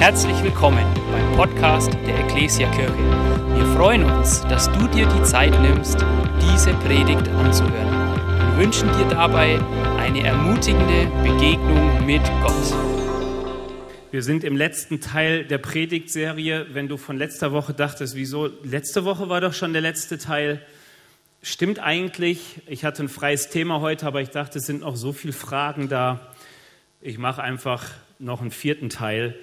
Herzlich willkommen beim Podcast der Ecclesia Kirche. Wir freuen uns, dass du dir die Zeit nimmst, diese Predigt anzuhören und wünschen dir dabei eine ermutigende Begegnung mit Gott. Wir sind im letzten Teil der Predigtserie. Wenn du von letzter Woche dachtest, wieso, letzte Woche war doch schon der letzte Teil. Stimmt eigentlich. Ich hatte ein freies Thema heute, aber ich dachte, es sind noch so viele Fragen da. Ich mache einfach noch einen vierten Teil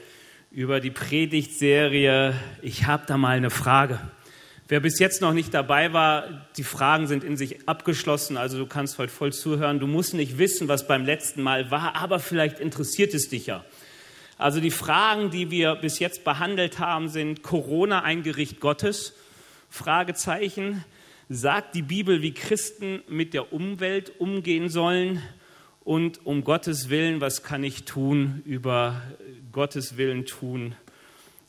über die Predigtserie Ich habe da mal eine Frage. Wer bis jetzt noch nicht dabei war, die Fragen sind in sich abgeschlossen, also du kannst heute voll zuhören. Du musst nicht wissen, was beim letzten Mal war, aber vielleicht interessiert es dich ja. Also die Fragen, die wir bis jetzt behandelt haben, sind Corona ein Gericht Gottes? Fragezeichen. Sagt die Bibel, wie Christen mit der Umwelt umgehen sollen? Und um Gottes Willen, was kann ich tun über Gottes Willen tun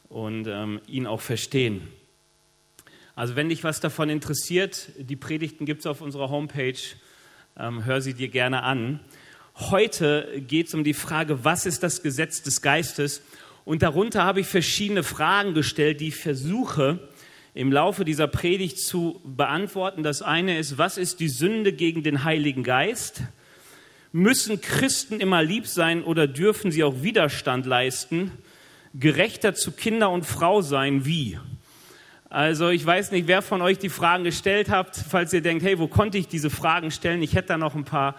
und ähm, ihn auch verstehen. Also wenn dich was davon interessiert, die Predigten gibt es auf unserer Homepage, ähm, hör sie dir gerne an. Heute geht es um die Frage, was ist das Gesetz des Geistes? Und darunter habe ich verschiedene Fragen gestellt, die ich versuche im Laufe dieser Predigt zu beantworten. Das eine ist, was ist die Sünde gegen den Heiligen Geist? Müssen Christen immer lieb sein oder dürfen sie auch Widerstand leisten? Gerechter zu Kinder und Frau sein, wie? Also ich weiß nicht, wer von euch die Fragen gestellt habt. Falls ihr denkt, hey, wo konnte ich diese Fragen stellen? Ich hätte da noch ein paar.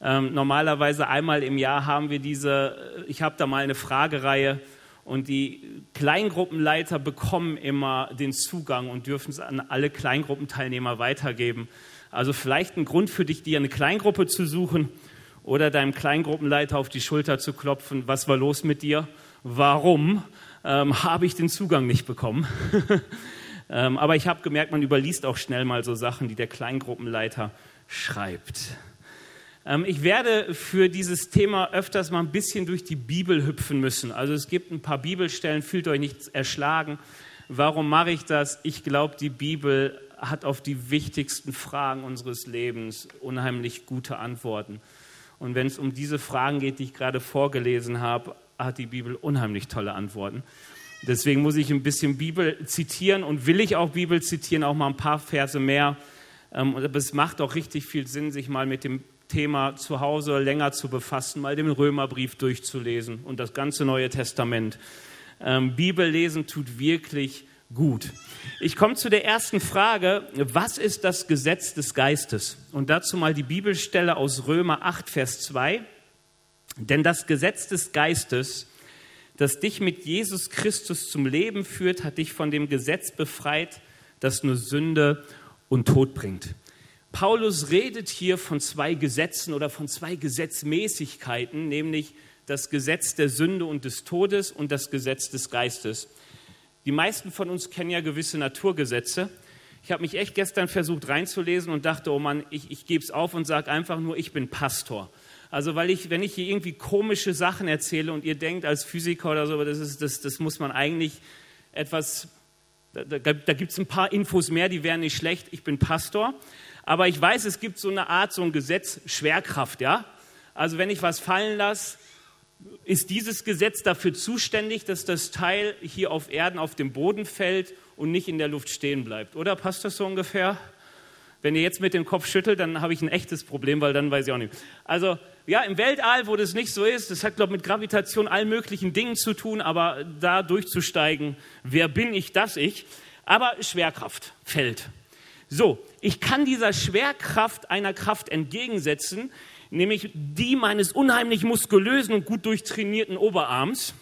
Ähm, normalerweise einmal im Jahr haben wir diese, ich habe da mal eine Fragereihe und die Kleingruppenleiter bekommen immer den Zugang und dürfen es an alle Kleingruppenteilnehmer weitergeben. Also vielleicht ein Grund für dich, dir eine Kleingruppe zu suchen oder deinem Kleingruppenleiter auf die Schulter zu klopfen, was war los mit dir? Warum ähm, habe ich den Zugang nicht bekommen? ähm, aber ich habe gemerkt, man überliest auch schnell mal so Sachen, die der Kleingruppenleiter schreibt. Ähm, ich werde für dieses Thema öfters mal ein bisschen durch die Bibel hüpfen müssen. Also es gibt ein paar Bibelstellen, fühlt euch nicht erschlagen. Warum mache ich das? Ich glaube, die Bibel hat auf die wichtigsten Fragen unseres Lebens unheimlich gute Antworten. Und wenn es um diese Fragen geht, die ich gerade vorgelesen habe, hat die Bibel unheimlich tolle Antworten. Deswegen muss ich ein bisschen Bibel zitieren und will ich auch Bibel zitieren, auch mal ein paar Verse mehr. Ähm, aber es macht auch richtig viel Sinn, sich mal mit dem Thema zu Hause länger zu befassen, mal den Römerbrief durchzulesen und das ganze Neue Testament. Ähm, Bibel lesen tut wirklich gut. Ich komme zu der ersten Frage, was ist das Gesetz des Geistes? Und dazu mal die Bibelstelle aus Römer 8, Vers 2. Denn das Gesetz des Geistes, das dich mit Jesus Christus zum Leben führt, hat dich von dem Gesetz befreit, das nur Sünde und Tod bringt. Paulus redet hier von zwei Gesetzen oder von zwei Gesetzmäßigkeiten, nämlich das Gesetz der Sünde und des Todes und das Gesetz des Geistes. Die meisten von uns kennen ja gewisse Naturgesetze. Ich habe mich echt gestern versucht reinzulesen und dachte, oh Mann, ich, ich gebe es auf und sage einfach nur, ich bin Pastor. Also weil ich, wenn ich hier irgendwie komische Sachen erzähle und ihr denkt als Physiker oder so, das, ist, das, das muss man eigentlich etwas, da, da, da gibt es ein paar Infos mehr, die wären nicht schlecht. Ich bin Pastor, aber ich weiß, es gibt so eine Art, so ein Gesetz, Schwerkraft, ja. Also wenn ich was fallen lasse, ist dieses Gesetz dafür zuständig, dass das Teil hier auf Erden auf dem Boden fällt und nicht in der Luft stehen bleibt. Oder passt das so ungefähr? Wenn ihr jetzt mit dem Kopf schüttelt, dann habe ich ein echtes Problem, weil dann weiß ich auch nicht. Also ja, im Weltall, wo das nicht so ist, das hat, glaube ich, mit Gravitation allen möglichen Dingen zu tun, aber da durchzusteigen, wer bin ich, das ich? Aber Schwerkraft fällt. So, ich kann dieser Schwerkraft einer Kraft entgegensetzen, nämlich die meines unheimlich muskulösen und gut durchtrainierten Oberarms.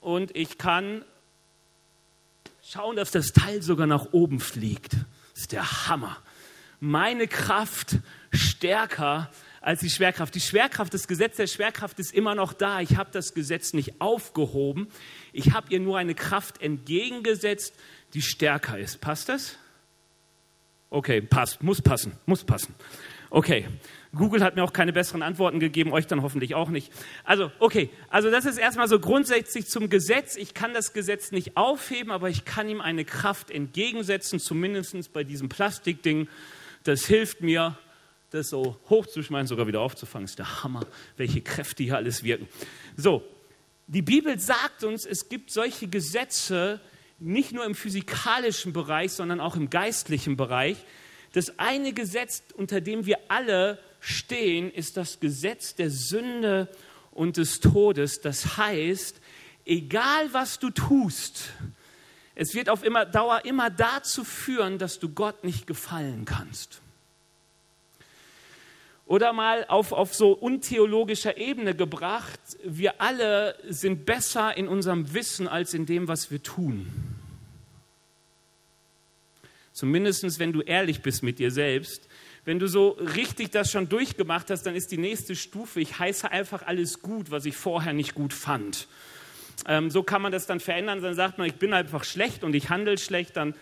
Und ich kann schauen, dass das Teil sogar nach oben fliegt. Das ist der Hammer. Meine Kraft stärker als die Schwerkraft. Die Schwerkraft, das Gesetz der Schwerkraft ist immer noch da. Ich habe das Gesetz nicht aufgehoben. Ich habe ihr nur eine Kraft entgegengesetzt, die stärker ist. Passt das? Okay, passt, muss passen, muss passen. Okay, Google hat mir auch keine besseren Antworten gegeben, euch dann hoffentlich auch nicht. Also, okay, also das ist erstmal so grundsätzlich zum Gesetz. Ich kann das Gesetz nicht aufheben, aber ich kann ihm eine Kraft entgegensetzen, zumindest bei diesem Plastikding. Das hilft mir, das so hochzuschmeißen, sogar wieder aufzufangen. Ist der Hammer, welche Kräfte hier alles wirken. So, Die Bibel sagt uns, es gibt solche Gesetze nicht nur im physikalischen Bereich, sondern auch im geistlichen Bereich. Das eine Gesetz, unter dem wir alle stehen, ist das Gesetz der Sünde und des Todes. Das heißt, egal was du tust, es wird auf immer, Dauer immer dazu führen, dass du Gott nicht gefallen kannst. Oder mal auf, auf so untheologischer Ebene gebracht, wir alle sind besser in unserem Wissen als in dem, was wir tun. Zumindest wenn du ehrlich bist mit dir selbst. Wenn du so richtig das schon durchgemacht hast, dann ist die nächste Stufe, ich heiße einfach alles gut, was ich vorher nicht gut fand. Ähm, so kann man das dann verändern. Dann sagt man, ich bin einfach schlecht und ich handle schlecht. Dann,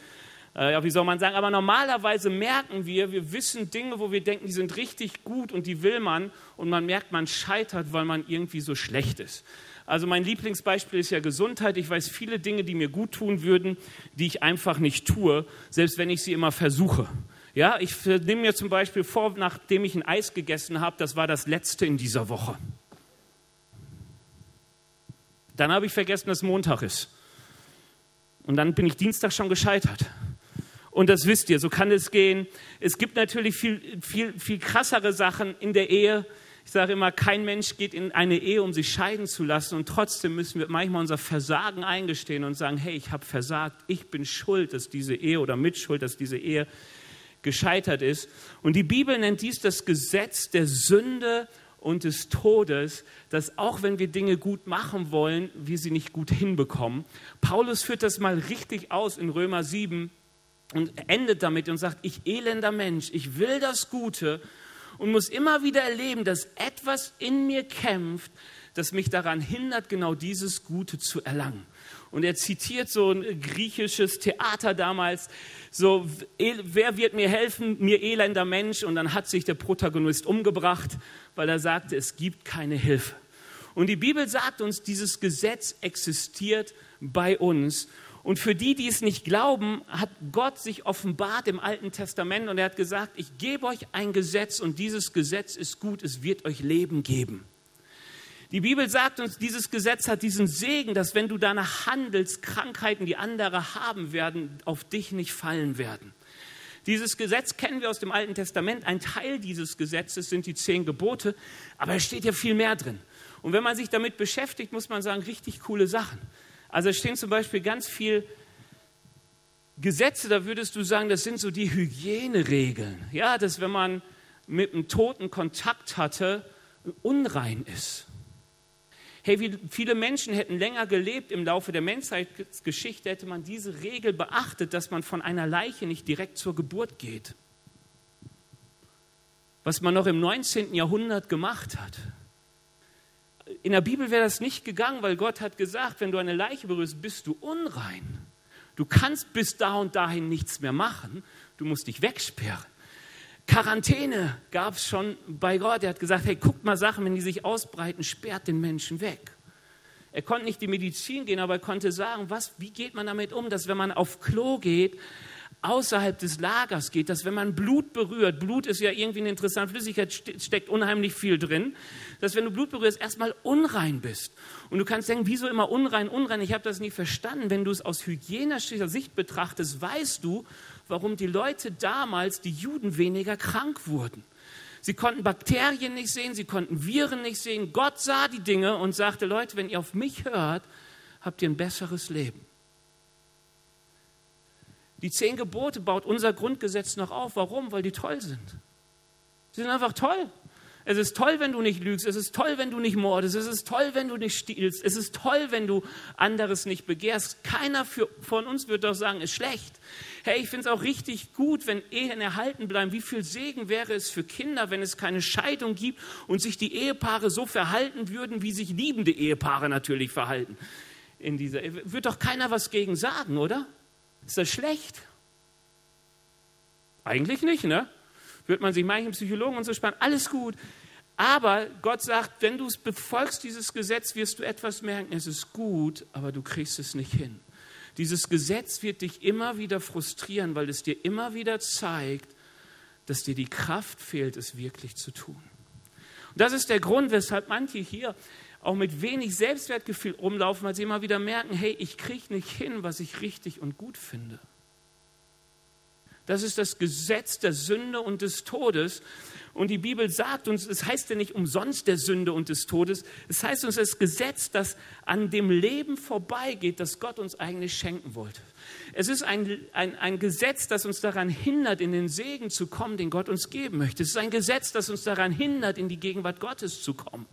äh, ja, wie soll man sagen? Aber normalerweise merken wir, wir wissen Dinge, wo wir denken, die sind richtig gut und die will man. Und man merkt, man scheitert, weil man irgendwie so schlecht ist. Also mein Lieblingsbeispiel ist ja Gesundheit. Ich weiß viele Dinge, die mir gut tun würden, die ich einfach nicht tue, selbst wenn ich sie immer versuche. Ja, ich nehme mir zum Beispiel vor, nachdem ich ein Eis gegessen habe, das war das letzte in dieser Woche. Dann habe ich vergessen, dass Montag ist. Und dann bin ich Dienstag schon gescheitert. Und das wisst ihr, so kann es gehen. Es gibt natürlich viel, viel, viel krassere Sachen in der Ehe. Ich sage immer, kein Mensch geht in eine Ehe, um sich scheiden zu lassen. Und trotzdem müssen wir manchmal unser Versagen eingestehen und sagen, hey, ich habe versagt. Ich bin schuld, dass diese Ehe oder mitschuld, dass diese Ehe gescheitert ist. Und die Bibel nennt dies das Gesetz der Sünde und des Todes, dass auch wenn wir Dinge gut machen wollen, wir sie nicht gut hinbekommen. Paulus führt das mal richtig aus in Römer 7 und endet damit und sagt, ich elender Mensch, ich will das Gute und muss immer wieder erleben, dass etwas in mir kämpft, das mich daran hindert, genau dieses Gute zu erlangen. Und er zitiert so ein griechisches Theater damals, so, wer wird mir helfen, mir elender Mensch? Und dann hat sich der Protagonist umgebracht, weil er sagte, es gibt keine Hilfe. Und die Bibel sagt uns, dieses Gesetz existiert bei uns. Und für die, die es nicht glauben, hat Gott sich offenbart im Alten Testament und er hat gesagt, ich gebe euch ein Gesetz und dieses Gesetz ist gut, es wird euch Leben geben. Die Bibel sagt uns, dieses Gesetz hat diesen Segen, dass wenn du danach handelst, Krankheiten, die andere haben werden, auf dich nicht fallen werden. Dieses Gesetz kennen wir aus dem Alten Testament. Ein Teil dieses Gesetzes sind die zehn Gebote, aber es steht ja viel mehr drin. Und wenn man sich damit beschäftigt, muss man sagen, richtig coole Sachen. Also es stehen zum Beispiel ganz viel Gesetze, da würdest du sagen, das sind so die Hygieneregeln. Ja, dass wenn man mit einem Toten Kontakt hatte, unrein ist. Hey, wie viele Menschen hätten länger gelebt im Laufe der Menschheitsgeschichte, hätte man diese Regel beachtet, dass man von einer Leiche nicht direkt zur Geburt geht. Was man noch im 19. Jahrhundert gemacht hat. In der Bibel wäre das nicht gegangen, weil Gott hat gesagt, wenn du eine Leiche berührst, bist du unrein. Du kannst bis da und dahin nichts mehr machen. Du musst dich wegsperren. Quarantäne gab es schon bei Gott. Er hat gesagt, hey, guckt mal Sachen, wenn die sich ausbreiten, sperrt den Menschen weg. Er konnte nicht die Medizin gehen, aber er konnte sagen, was, wie geht man damit um, dass wenn man auf Klo geht, außerhalb des Lagers geht, dass wenn man Blut berührt, Blut ist ja irgendwie eine interessante Flüssigkeit, steckt unheimlich viel drin, dass wenn du Blut berührst, erstmal unrein bist. Und du kannst denken, wieso immer unrein, unrein? Ich habe das nie verstanden. Wenn du es aus hygienischer Sicht betrachtest, weißt du, warum die Leute damals, die Juden, weniger krank wurden. Sie konnten Bakterien nicht sehen, sie konnten Viren nicht sehen. Gott sah die Dinge und sagte, Leute, wenn ihr auf mich hört, habt ihr ein besseres Leben. Die zehn Gebote baut unser Grundgesetz noch auf. Warum? Weil die toll sind. Sie sind einfach toll. Es ist toll, wenn du nicht lügst. Es ist toll, wenn du nicht mordest. Es ist toll, wenn du nicht stiehlst. Es ist toll, wenn du anderes nicht begehrst. Keiner für, von uns wird doch sagen, ist schlecht. Hey, ich finde es auch richtig gut, wenn Ehen erhalten bleiben. Wie viel Segen wäre es für Kinder, wenn es keine Scheidung gibt und sich die Ehepaare so verhalten würden, wie sich liebende Ehepaare natürlich verhalten. In dieser, wird doch keiner was gegen sagen, oder? Ist das schlecht? Eigentlich nicht, ne? Wird man sich manchen Psychologen und so sparen, alles gut. Aber Gott sagt, wenn du es befolgst, dieses Gesetz, wirst du etwas merken, es ist gut, aber du kriegst es nicht hin. Dieses Gesetz wird dich immer wieder frustrieren, weil es dir immer wieder zeigt, dass dir die Kraft fehlt, es wirklich zu tun. Und das ist der Grund, weshalb manche hier auch mit wenig Selbstwertgefühl rumlaufen, weil sie immer wieder merken, hey, ich kriege nicht hin, was ich richtig und gut finde. Das ist das Gesetz der Sünde und des Todes. Und die Bibel sagt uns, es heißt ja nicht umsonst der Sünde und des Todes, es heißt uns das Gesetz, das an dem Leben vorbeigeht, das Gott uns eigentlich schenken wollte. Es ist ein, ein, ein Gesetz, das uns daran hindert, in den Segen zu kommen, den Gott uns geben möchte. Es ist ein Gesetz, das uns daran hindert, in die Gegenwart Gottes zu kommen.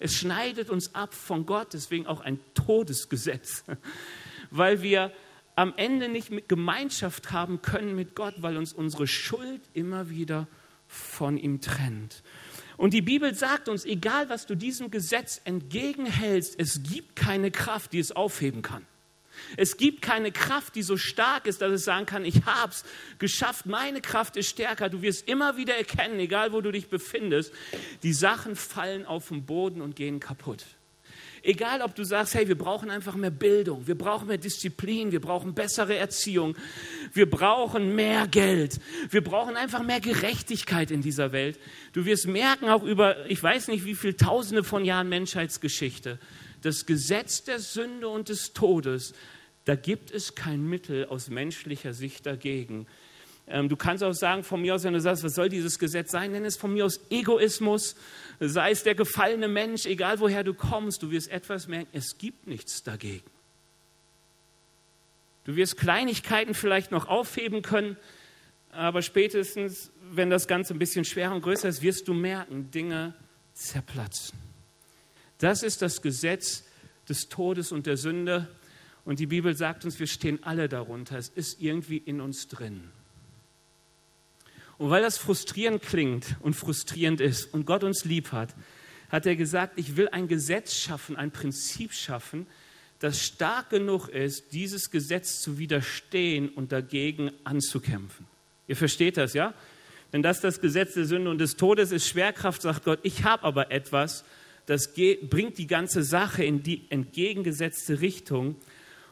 Es schneidet uns ab von Gott, deswegen auch ein Todesgesetz, weil wir am Ende nicht Gemeinschaft haben können mit Gott, weil uns unsere Schuld immer wieder von ihm trennt. Und die Bibel sagt uns, egal was du diesem Gesetz entgegenhältst, es gibt keine Kraft, die es aufheben kann. Es gibt keine Kraft, die so stark ist, dass es sagen kann, ich habe es geschafft, meine Kraft ist stärker. Du wirst immer wieder erkennen, egal wo du dich befindest, die Sachen fallen auf den Boden und gehen kaputt. Egal, ob du sagst, hey, wir brauchen einfach mehr Bildung, wir brauchen mehr Disziplin, wir brauchen bessere Erziehung, wir brauchen mehr Geld, wir brauchen einfach mehr Gerechtigkeit in dieser Welt. Du wirst merken, auch über, ich weiß nicht, wie viele Tausende von Jahren Menschheitsgeschichte, das Gesetz der Sünde und des Todes, da gibt es kein Mittel aus menschlicher Sicht dagegen. Ähm, du kannst auch sagen, von mir aus, wenn du sagst, was soll dieses Gesetz sein, nenn es von mir aus Egoismus, sei es der gefallene Mensch, egal woher du kommst, du wirst etwas merken, es gibt nichts dagegen. Du wirst Kleinigkeiten vielleicht noch aufheben können, aber spätestens, wenn das Ganze ein bisschen schwerer und größer ist, wirst du merken, Dinge zerplatzen. Das ist das Gesetz des Todes und der Sünde. Und die Bibel sagt uns, wir stehen alle darunter. Es ist irgendwie in uns drin. Und weil das frustrierend klingt und frustrierend ist und Gott uns lieb hat, hat er gesagt, ich will ein Gesetz schaffen, ein Prinzip schaffen, das stark genug ist, dieses Gesetz zu widerstehen und dagegen anzukämpfen. Ihr versteht das, ja? Denn das das Gesetz der Sünde und des Todes ist Schwerkraft, sagt Gott. Ich habe aber etwas, das geht, bringt die ganze Sache in die entgegengesetzte Richtung.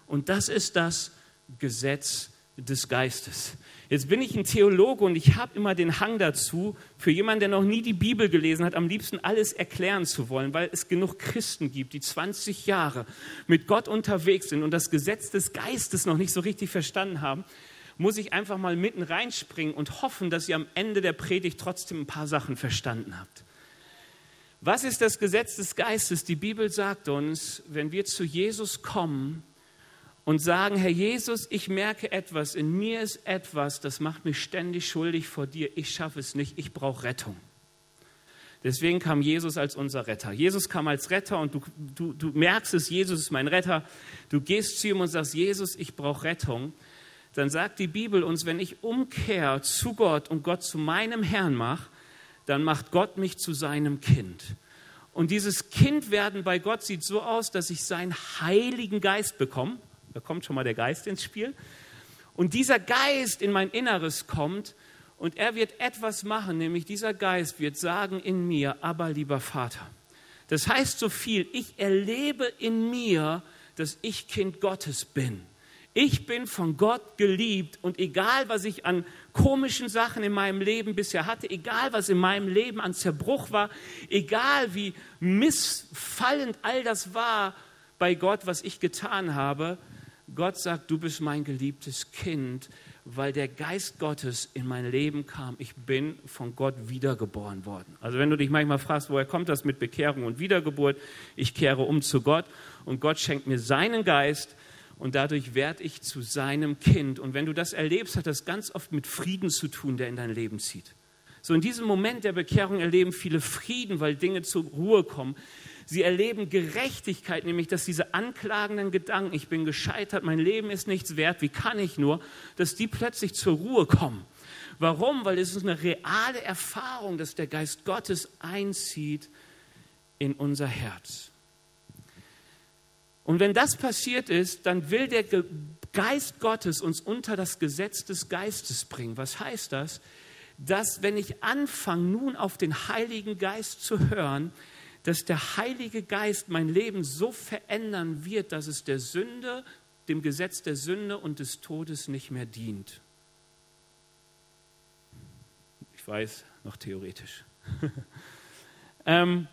Und das ist das Gesetz des Geistes. Jetzt bin ich ein Theologe und ich habe immer den Hang dazu, für jemanden, der noch nie die Bibel gelesen hat, am liebsten alles erklären zu wollen, weil es genug Christen gibt, die 20 Jahre mit Gott unterwegs sind und das Gesetz des Geistes noch nicht so richtig verstanden haben, muss ich einfach mal mitten reinspringen und hoffen, dass ihr am Ende der Predigt trotzdem ein paar Sachen verstanden habt. Was ist das Gesetz des Geistes? Die Bibel sagt uns, wenn wir zu Jesus kommen, und sagen, Herr Jesus, ich merke etwas, in mir ist etwas, das macht mich ständig schuldig vor dir, ich schaffe es nicht, ich brauche Rettung. Deswegen kam Jesus als unser Retter. Jesus kam als Retter und du, du, du merkst es, Jesus ist mein Retter. Du gehst zu ihm und sagst, Jesus, ich brauche Rettung. Dann sagt die Bibel uns, wenn ich umkehre zu Gott und Gott zu meinem Herrn mache, dann macht Gott mich zu seinem Kind. Und dieses Kindwerden bei Gott sieht so aus, dass ich seinen Heiligen Geist bekomme. Da kommt schon mal der Geist ins Spiel. Und dieser Geist in mein Inneres kommt und er wird etwas machen, nämlich dieser Geist wird sagen in mir, aber lieber Vater. Das heißt so viel, ich erlebe in mir, dass ich Kind Gottes bin. Ich bin von Gott geliebt und egal, was ich an komischen Sachen in meinem Leben bisher hatte, egal, was in meinem Leben an Zerbruch war, egal, wie missfallend all das war bei Gott, was ich getan habe, Gott sagt, du bist mein geliebtes Kind, weil der Geist Gottes in mein Leben kam. Ich bin von Gott wiedergeboren worden. Also wenn du dich manchmal fragst, woher kommt das mit Bekehrung und Wiedergeburt, ich kehre um zu Gott und Gott schenkt mir seinen Geist und dadurch werde ich zu seinem Kind. Und wenn du das erlebst, hat das ganz oft mit Frieden zu tun, der in dein Leben zieht. So in diesem Moment der Bekehrung erleben viele Frieden, weil Dinge zur Ruhe kommen. Sie erleben Gerechtigkeit, nämlich dass diese anklagenden Gedanken, ich bin gescheitert, mein Leben ist nichts wert, wie kann ich nur, dass die plötzlich zur Ruhe kommen. Warum? Weil es ist eine reale Erfahrung, dass der Geist Gottes einzieht in unser Herz. Und wenn das passiert ist, dann will der Geist Gottes uns unter das Gesetz des Geistes bringen. Was heißt das? Dass wenn ich anfange, nun auf den Heiligen Geist zu hören, dass der Heilige Geist mein Leben so verändern wird, dass es der Sünde, dem Gesetz der Sünde und des Todes nicht mehr dient. Ich weiß, noch theoretisch. ähm,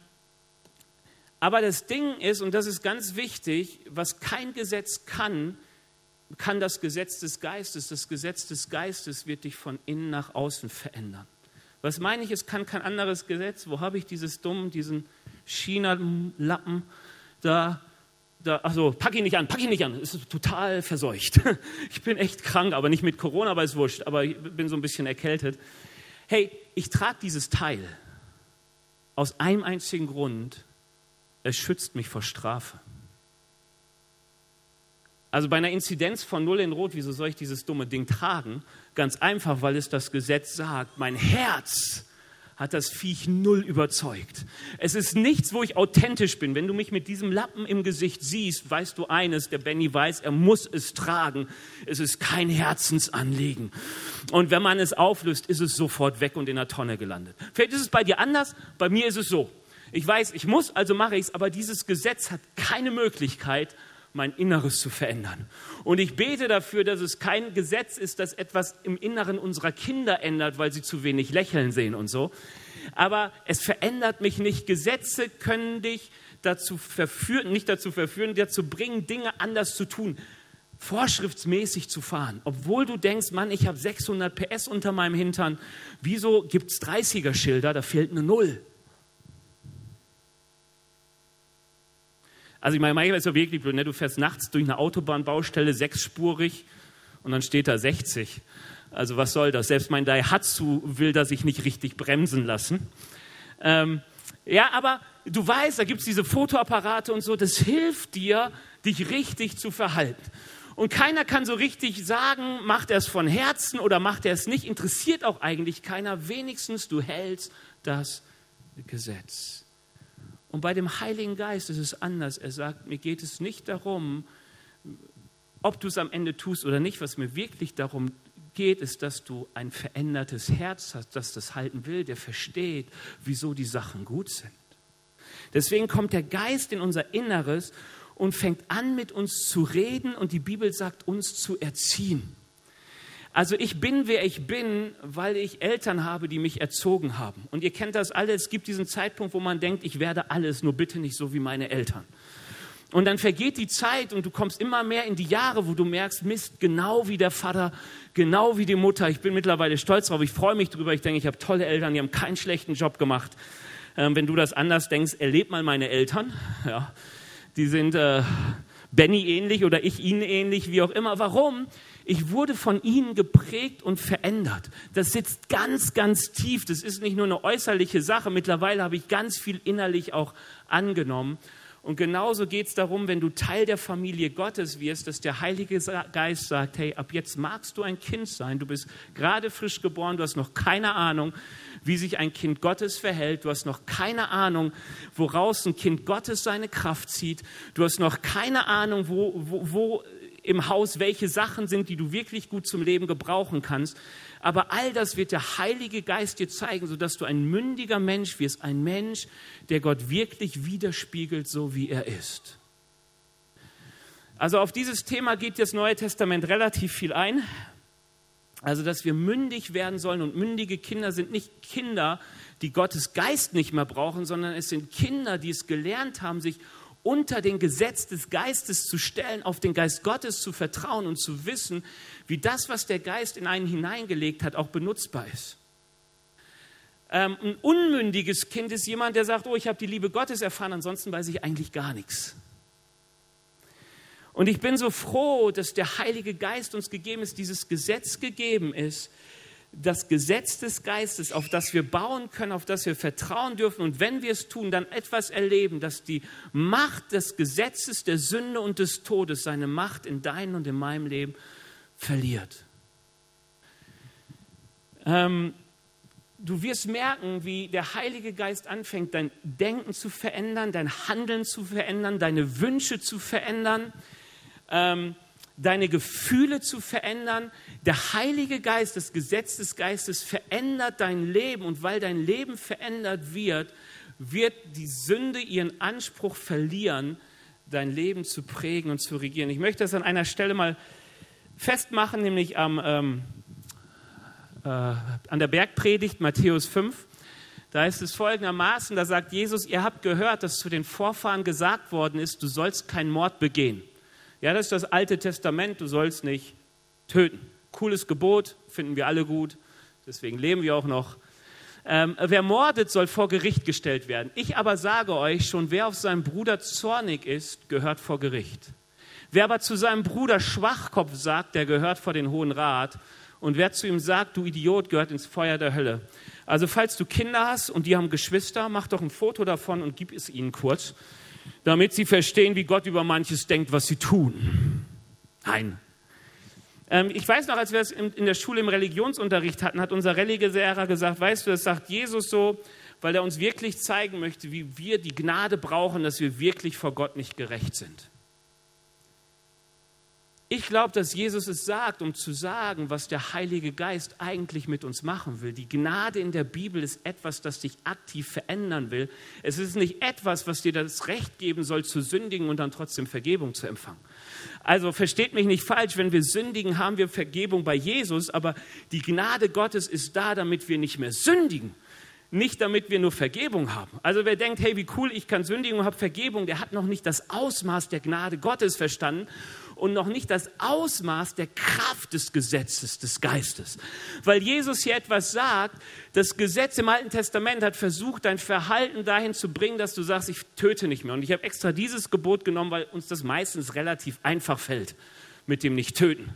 Aber das Ding ist, und das ist ganz wichtig, was kein Gesetz kann, kann das Gesetz des Geistes. Das Gesetz des Geistes wird dich von innen nach außen verändern. Was meine ich, es kann kein anderes Gesetz. Wo habe ich dieses dumm, diesen China-Lappen da? da achso, pack ihn nicht an, pack ihn nicht an. Es ist total verseucht. Ich bin echt krank, aber nicht mit Corona, aber ist wurscht. Aber ich bin so ein bisschen erkältet. Hey, ich trage dieses Teil aus einem einzigen Grund. Es schützt mich vor Strafe. Also bei einer Inzidenz von 0 in Rot, wieso soll ich dieses dumme Ding tragen? Ganz einfach, weil es das Gesetz sagt. Mein Herz hat das Viech null überzeugt. Es ist nichts, wo ich authentisch bin. Wenn du mich mit diesem Lappen im Gesicht siehst, weißt du eines, der Benny weiß, er muss es tragen. Es ist kein Herzensanliegen. Und wenn man es auflöst, ist es sofort weg und in der Tonne gelandet. Vielleicht ist es bei dir anders, bei mir ist es so. Ich weiß, ich muss, also mache ich es, aber dieses Gesetz hat keine Möglichkeit, mein Inneres zu verändern. Und ich bete dafür, dass es kein Gesetz ist, das etwas im Inneren unserer Kinder ändert, weil sie zu wenig lächeln sehen und so. Aber es verändert mich nicht. Gesetze können dich dazu verführen, nicht dazu verführen, dazu bringen, Dinge anders zu tun vorschriftsmäßig zu fahren, obwohl du denkst, Mann, ich habe 600 PS unter meinem Hintern, wieso gibt es 30er-Schilder, da fehlt eine Null. Also ich meine, manchmal ist ja wirklich blöd, ne? du fährst nachts durch eine Autobahnbaustelle sechsspurig und dann steht da 60. Also was soll das? Selbst mein Daihatsu will da sich nicht richtig bremsen lassen. Ähm, ja, aber du weißt, da gibt es diese Fotoapparate und so, das hilft dir, dich richtig zu verhalten. Und keiner kann so richtig sagen, macht er es von Herzen oder macht er es nicht, interessiert auch eigentlich keiner. Wenigstens du hältst das Gesetz. Und bei dem Heiligen Geist ist es anders. Er sagt, mir geht es nicht darum, ob du es am Ende tust oder nicht. Was mir wirklich darum geht, ist, dass du ein verändertes Herz hast, das das halten will, der versteht, wieso die Sachen gut sind. Deswegen kommt der Geist in unser Inneres und fängt an, mit uns zu reden und die Bibel sagt, uns zu erziehen. Also ich bin, wer ich bin, weil ich Eltern habe, die mich erzogen haben. Und ihr kennt das alle, es gibt diesen Zeitpunkt, wo man denkt, ich werde alles, nur bitte nicht so wie meine Eltern. Und dann vergeht die Zeit und du kommst immer mehr in die Jahre, wo du merkst, Mist, genau wie der Vater, genau wie die Mutter. Ich bin mittlerweile stolz drauf, ich freue mich drüber. Ich denke, ich habe tolle Eltern, die haben keinen schlechten Job gemacht. Ähm, wenn du das anders denkst, erleb mal meine Eltern. Ja, die sind äh, Benny ähnlich oder ich ihnen ähnlich, wie auch immer. Warum? Ich wurde von ihnen geprägt und verändert. Das sitzt ganz, ganz tief. Das ist nicht nur eine äußerliche Sache. Mittlerweile habe ich ganz viel innerlich auch angenommen. Und genauso geht es darum, wenn du Teil der Familie Gottes wirst, dass der Heilige Geist sagt, hey, ab jetzt magst du ein Kind sein. Du bist gerade frisch geboren, du hast noch keine Ahnung, wie sich ein Kind Gottes verhält. Du hast noch keine Ahnung, woraus ein Kind Gottes seine Kraft zieht. Du hast noch keine Ahnung, wo, wo, wo im Haus, welche Sachen sind, die du wirklich gut zum Leben gebrauchen kannst. Aber all das wird der Heilige Geist dir zeigen, sodass du ein mündiger Mensch wirst, ein Mensch, der Gott wirklich widerspiegelt, so wie er ist. Also auf dieses Thema geht das Neue Testament relativ viel ein. Also, dass wir mündig werden sollen und mündige Kinder sind nicht Kinder, die Gottes Geist nicht mehr brauchen, sondern es sind Kinder, die es gelernt haben, sich unter den Gesetz des Geistes zu stellen, auf den Geist Gottes zu vertrauen und zu wissen, wie das, was der Geist in einen hineingelegt hat, auch benutzbar ist. Ähm, ein unmündiges Kind ist jemand, der sagt, oh, ich habe die Liebe Gottes erfahren, ansonsten weiß ich eigentlich gar nichts. Und ich bin so froh, dass der Heilige Geist uns gegeben ist, dieses Gesetz gegeben ist, das Gesetz des Geistes, auf das wir bauen können, auf das wir vertrauen dürfen. Und wenn wir es tun, dann etwas erleben, dass die Macht des Gesetzes der Sünde und des Todes seine Macht in deinem und in meinem Leben verliert. Ähm, du wirst merken, wie der Heilige Geist anfängt, dein Denken zu verändern, dein Handeln zu verändern, deine Wünsche zu verändern. Ähm, deine Gefühle zu verändern. Der Heilige Geist, das Gesetz des Geistes verändert dein Leben und weil dein Leben verändert wird, wird die Sünde ihren Anspruch verlieren, dein Leben zu prägen und zu regieren. Ich möchte das an einer Stelle mal festmachen, nämlich am, ähm, äh, an der Bergpredigt Matthäus 5. Da ist es folgendermaßen, da sagt Jesus, ihr habt gehört, dass zu den Vorfahren gesagt worden ist, du sollst keinen Mord begehen. Ja, das ist das Alte Testament, du sollst nicht töten. Cooles Gebot, finden wir alle gut, deswegen leben wir auch noch. Ähm, wer mordet, soll vor Gericht gestellt werden. Ich aber sage euch schon, wer auf seinen Bruder zornig ist, gehört vor Gericht. Wer aber zu seinem Bruder Schwachkopf sagt, der gehört vor den Hohen Rat. Und wer zu ihm sagt, du Idiot, gehört ins Feuer der Hölle. Also falls du Kinder hast und die haben Geschwister, mach doch ein Foto davon und gib es ihnen kurz, damit sie verstehen, wie Gott über manches denkt, was sie tun. Nein. Ähm, ich weiß noch, als wir es in, in der Schule im Religionsunterricht hatten, hat unser Religislehrer gesagt, weißt du, das sagt Jesus so, weil er uns wirklich zeigen möchte, wie wir die Gnade brauchen, dass wir wirklich vor Gott nicht gerecht sind. Ich glaube, dass Jesus es sagt, um zu sagen, was der Heilige Geist eigentlich mit uns machen will. Die Gnade in der Bibel ist etwas, das dich aktiv verändern will. Es ist nicht etwas, was dir das Recht geben soll, zu sündigen und dann trotzdem Vergebung zu empfangen. Also versteht mich nicht falsch, wenn wir sündigen, haben wir Vergebung bei Jesus, aber die Gnade Gottes ist da, damit wir nicht mehr sündigen nicht damit wir nur Vergebung haben. Also wer denkt, hey, wie cool, ich kann sündigen und habe Vergebung, der hat noch nicht das Ausmaß der Gnade Gottes verstanden und noch nicht das Ausmaß der Kraft des Gesetzes des Geistes. Weil Jesus hier etwas sagt, das Gesetz im Alten Testament hat versucht, dein Verhalten dahin zu bringen, dass du sagst, ich töte nicht mehr. Und ich habe extra dieses Gebot genommen, weil uns das meistens relativ einfach fällt mit dem Nicht-Töten.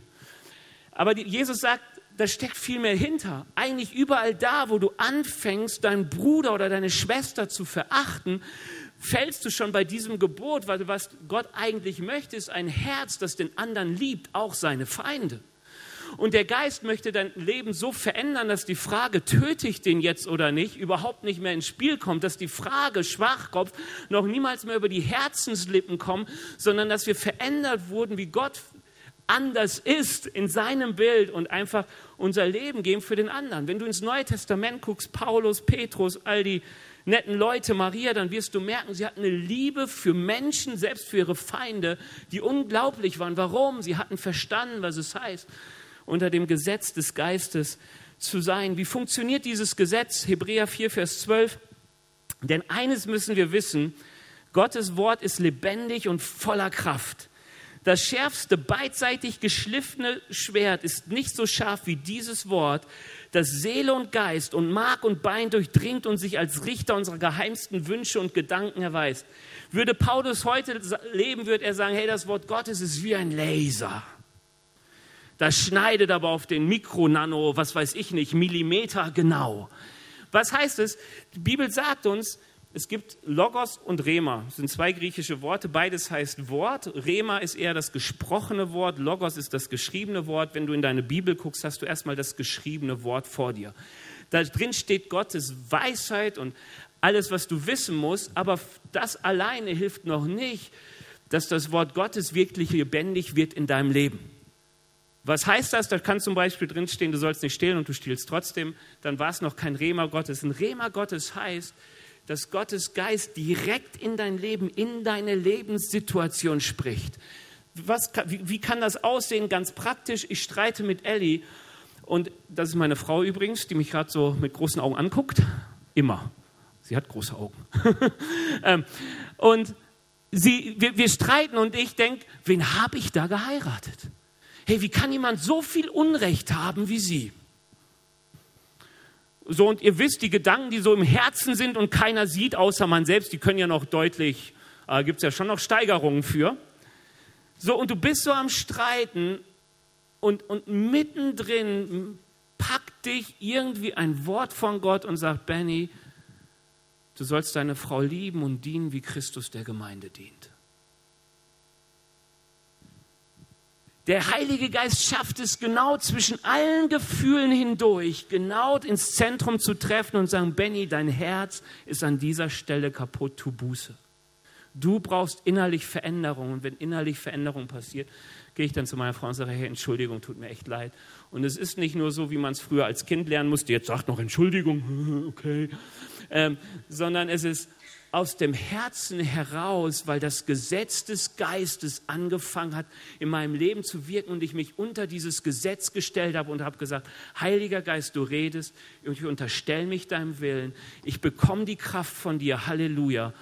Aber Jesus sagt, da steckt viel mehr hinter. Eigentlich überall da, wo du anfängst, deinen Bruder oder deine Schwester zu verachten, fällst du schon bei diesem Gebot, weil was Gott eigentlich möchte, ist ein Herz, das den anderen liebt, auch seine Feinde. Und der Geist möchte dein Leben so verändern, dass die Frage, töte ich den jetzt oder nicht, überhaupt nicht mehr ins Spiel kommt, dass die Frage, Schwachkopf, noch niemals mehr über die Herzenslippen kommt, sondern dass wir verändert wurden, wie Gott anders ist in seinem Bild und einfach unser Leben geben für den anderen. Wenn du ins Neue Testament guckst, Paulus, Petrus, all die netten Leute, Maria, dann wirst du merken, sie hatten eine Liebe für Menschen, selbst für ihre Feinde, die unglaublich waren. Warum? Sie hatten verstanden, was es heißt, unter dem Gesetz des Geistes zu sein. Wie funktioniert dieses Gesetz? Hebräer 4, Vers 12. Denn eines müssen wir wissen, Gottes Wort ist lebendig und voller Kraft. Das schärfste, beidseitig geschliffene Schwert ist nicht so scharf wie dieses Wort, das Seele und Geist und Mark und Bein durchdringt und sich als Richter unserer geheimsten Wünsche und Gedanken erweist. Würde Paulus heute leben, würde er sagen, hey, das Wort Gottes ist wie ein Laser. Das schneidet aber auf den Mikronano, was weiß ich nicht, Millimeter genau. Was heißt es? Die Bibel sagt uns, es gibt Logos und Rema. Das sind zwei griechische Worte. Beides heißt Wort. Rema ist eher das gesprochene Wort. Logos ist das geschriebene Wort. Wenn du in deine Bibel guckst, hast du erstmal das geschriebene Wort vor dir. Da drin steht Gottes Weisheit und alles, was du wissen musst. Aber das alleine hilft noch nicht, dass das Wort Gottes wirklich lebendig wird in deinem Leben. Was heißt das? Da kann zum Beispiel drinstehen, du sollst nicht stehlen und du stiehlst trotzdem. Dann war es noch kein Rema Gottes. Ein Rema Gottes heißt, dass Gottes Geist direkt in dein Leben, in deine Lebenssituation spricht. Was, wie, wie kann das aussehen? Ganz praktisch, ich streite mit Ellie und das ist meine Frau übrigens, die mich gerade so mit großen Augen anguckt. Immer. Sie hat große Augen. Ähm, und sie, wir, wir streiten und ich denke, wen habe ich da geheiratet? Hey, wie kann jemand so viel Unrecht haben wie sie? So, und ihr wisst, die Gedanken, die so im Herzen sind und keiner sieht, außer man selbst, die können ja noch deutlich, äh, gibt es ja schon noch Steigerungen für. So, und du bist so am Streiten und, und mittendrin packt dich irgendwie ein Wort von Gott und sagt, Benny, du sollst deine Frau lieben und dienen, wie Christus der Gemeinde dient. Der Heilige Geist schafft es genau zwischen allen Gefühlen hindurch, genau ins Zentrum zu treffen und sagen, Benny, dein Herz ist an dieser Stelle kaputt, tu Buße. Du brauchst innerlich Veränderung und wenn innerlich Veränderung passiert, gehe ich dann zu meiner Frau und sage, hey, Entschuldigung, tut mir echt leid. Und es ist nicht nur so, wie man es früher als Kind lernen musste, jetzt sagt noch Entschuldigung, okay, ähm, sondern es ist, aus dem Herzen heraus, weil das Gesetz des Geistes angefangen hat, in meinem Leben zu wirken und ich mich unter dieses Gesetz gestellt habe und habe gesagt, Heiliger Geist, du redest und ich unterstelle mich deinem Willen. Ich bekomme die Kraft von dir. Halleluja.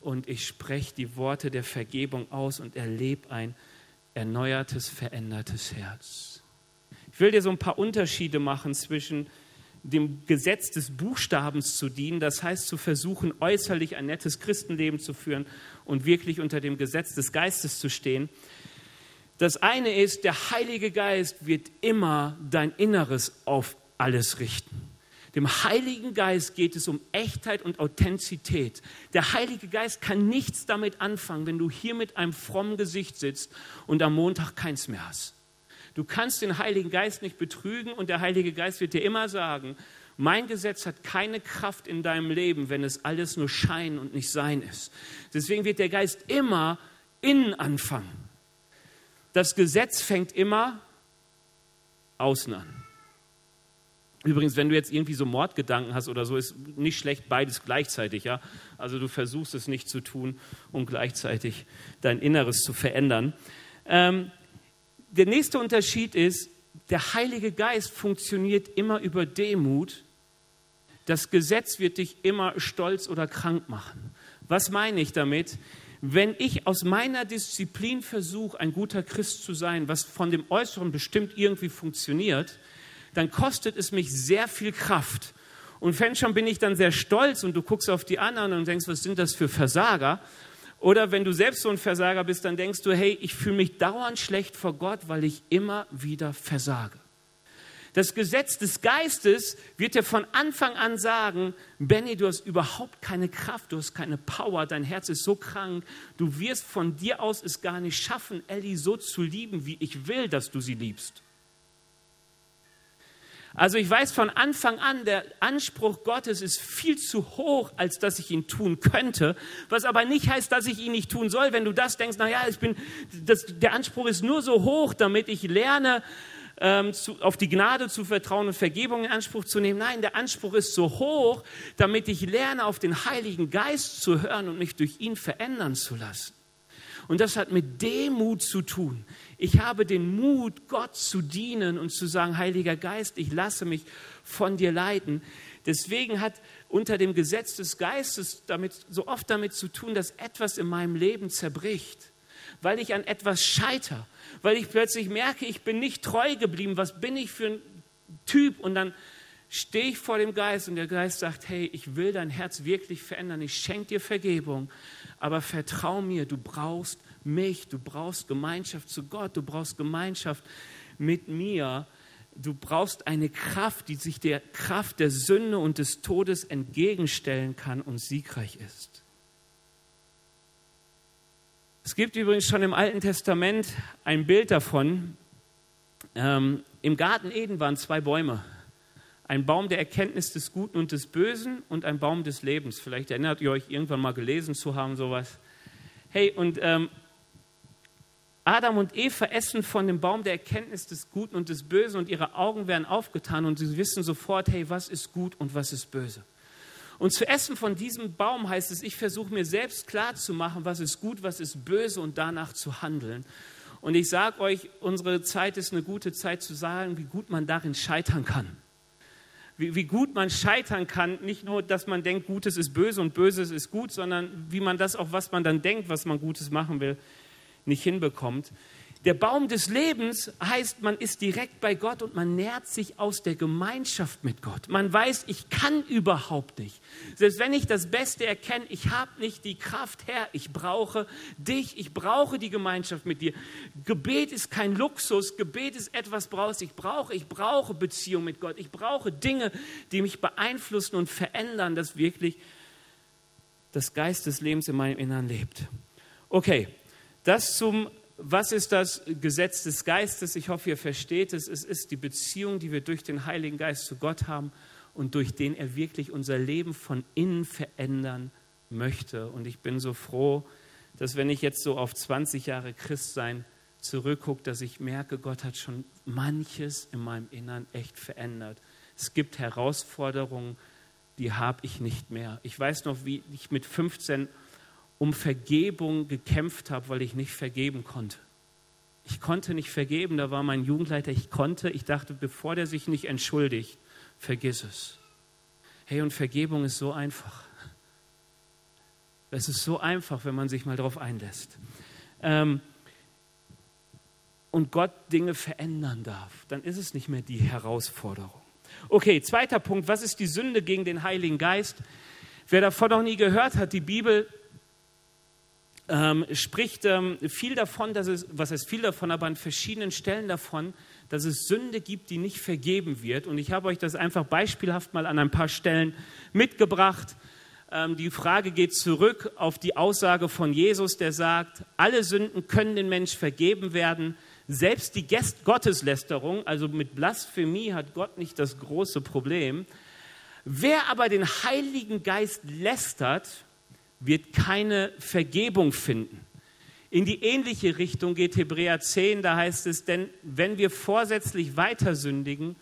Und ich spreche die Worte der Vergebung aus und erlebe ein erneuertes, verändertes Herz. Ich will dir so ein paar Unterschiede machen zwischen dem Gesetz des Buchstabens zu dienen, das heißt zu versuchen, äußerlich ein nettes Christenleben zu führen und wirklich unter dem Gesetz des Geistes zu stehen. Das eine ist, der Heilige Geist wird immer dein Inneres auf alles richten. Dem Heiligen Geist geht es um Echtheit und Authentizität. Der Heilige Geist kann nichts damit anfangen, wenn du hier mit einem frommen Gesicht sitzt und am Montag keins mehr hast. Du kannst den Heiligen Geist nicht betrügen und der Heilige Geist wird dir immer sagen, mein Gesetz hat keine Kraft in deinem Leben, wenn es alles nur Schein und nicht Sein ist. Deswegen wird der Geist immer innen anfangen. Das Gesetz fängt immer außen an. Übrigens, wenn du jetzt irgendwie so Mordgedanken hast oder so, ist nicht schlecht beides gleichzeitig, ja. Also du versuchst es nicht zu tun, um gleichzeitig dein Inneres zu verändern. Ähm, der nächste Unterschied ist, der Heilige Geist funktioniert immer über Demut. Das Gesetz wird dich immer stolz oder krank machen. Was meine ich damit? Wenn ich aus meiner Disziplin versuche, ein guter Christ zu sein, was von dem Äußeren bestimmt irgendwie funktioniert, dann kostet es mich sehr viel Kraft. Und wenn schon bin ich dann sehr stolz und du guckst auf die anderen und denkst, was sind das für Versager? Oder wenn du selbst so ein Versager bist, dann denkst du, hey, ich fühle mich dauernd schlecht vor Gott, weil ich immer wieder versage. Das Gesetz des Geistes wird dir von Anfang an sagen, Benny, du hast überhaupt keine Kraft, du hast keine Power, dein Herz ist so krank, du wirst von dir aus es gar nicht schaffen, Ellie so zu lieben, wie ich will, dass du sie liebst. Also ich weiß von Anfang an, der Anspruch Gottes ist viel zu hoch, als dass ich ihn tun könnte, was aber nicht heißt, dass ich ihn nicht tun soll. Wenn du das denkst, naja, ich bin, das, der Anspruch ist nur so hoch, damit ich lerne, ähm, zu, auf die Gnade zu vertrauen und Vergebung in Anspruch zu nehmen. Nein, der Anspruch ist so hoch, damit ich lerne, auf den Heiligen Geist zu hören und mich durch ihn verändern zu lassen. Und das hat mit Demut zu tun. Ich habe den Mut, Gott zu dienen und zu sagen, Heiliger Geist, ich lasse mich von dir leiten. Deswegen hat unter dem Gesetz des Geistes damit, so oft damit zu tun, dass etwas in meinem Leben zerbricht, weil ich an etwas scheiter, weil ich plötzlich merke, ich bin nicht treu geblieben. Was bin ich für ein Typ? Und dann stehe ich vor dem Geist und der Geist sagt, hey, ich will dein Herz wirklich verändern, ich schenke dir Vergebung, aber vertrau mir, du brauchst mich, du brauchst Gemeinschaft zu Gott, du brauchst Gemeinschaft mit mir, du brauchst eine Kraft, die sich der Kraft der Sünde und des Todes entgegenstellen kann und siegreich ist. Es gibt übrigens schon im Alten Testament ein Bild davon. Ähm, Im Garten Eden waren zwei Bäume ein Baum der Erkenntnis des Guten und des Bösen und ein Baum des Lebens. Vielleicht erinnert ihr euch irgendwann mal gelesen zu haben, sowas. Hey, und ähm, Adam und Eva essen von dem Baum der Erkenntnis des Guten und des Bösen und ihre Augen werden aufgetan und sie wissen sofort, hey, was ist gut und was ist böse. Und zu essen von diesem Baum heißt es, ich versuche mir selbst klarzumachen, was ist gut, was ist böse und danach zu handeln. Und ich sage euch, unsere Zeit ist eine gute Zeit zu sagen, wie gut man darin scheitern kann wie, wie gut man scheitern kann. Nicht nur, dass man denkt, Gutes ist böse und Böses ist gut, sondern wie man das auch, was man dann denkt, was man Gutes machen will, nicht hinbekommt. Der Baum des Lebens heißt, man ist direkt bei Gott und man nährt sich aus der Gemeinschaft mit Gott. Man weiß, ich kann überhaupt nicht. Selbst wenn ich das Beste erkenne, ich habe nicht die Kraft, Herr, ich brauche dich, ich brauche die Gemeinschaft mit dir. Gebet ist kein Luxus, Gebet ist etwas brauchst. Ich brauche, ich brauche Beziehung mit Gott. Ich brauche Dinge, die mich beeinflussen und verändern, dass wirklich das Geist des Lebens in meinem Innern lebt. Okay, das zum was ist das Gesetz des Geistes? Ich hoffe, ihr versteht es. Es ist die Beziehung, die wir durch den Heiligen Geist zu Gott haben und durch den er wirklich unser Leben von innen verändern möchte. Und ich bin so froh, dass wenn ich jetzt so auf 20 Jahre Christsein zurückgucke, dass ich merke, Gott hat schon manches in meinem Innern echt verändert. Es gibt Herausforderungen, die habe ich nicht mehr. Ich weiß noch, wie ich mit 15 um Vergebung gekämpft habe, weil ich nicht vergeben konnte. Ich konnte nicht vergeben, da war mein Jugendleiter, ich konnte, ich dachte, bevor der sich nicht entschuldigt, vergiss es. Hey, und Vergebung ist so einfach. Es ist so einfach, wenn man sich mal darauf einlässt. Ähm, und Gott Dinge verändern darf, dann ist es nicht mehr die Herausforderung. Okay, zweiter Punkt, was ist die Sünde gegen den Heiligen Geist? Wer davon noch nie gehört hat, die Bibel ähm, spricht ähm, viel davon, dass es, was heißt viel davon, aber an verschiedenen Stellen davon, dass es Sünde gibt, die nicht vergeben wird. Und ich habe euch das einfach beispielhaft mal an ein paar Stellen mitgebracht. Ähm, die Frage geht zurück auf die Aussage von Jesus, der sagt, alle Sünden können den Mensch vergeben werden. Selbst die Gotteslästerung, also mit Blasphemie hat Gott nicht das große Problem. Wer aber den Heiligen Geist lästert, wird keine Vergebung finden. In die ähnliche Richtung geht Hebräer 10, da heißt es, denn wenn wir vorsätzlich weiter sündigen,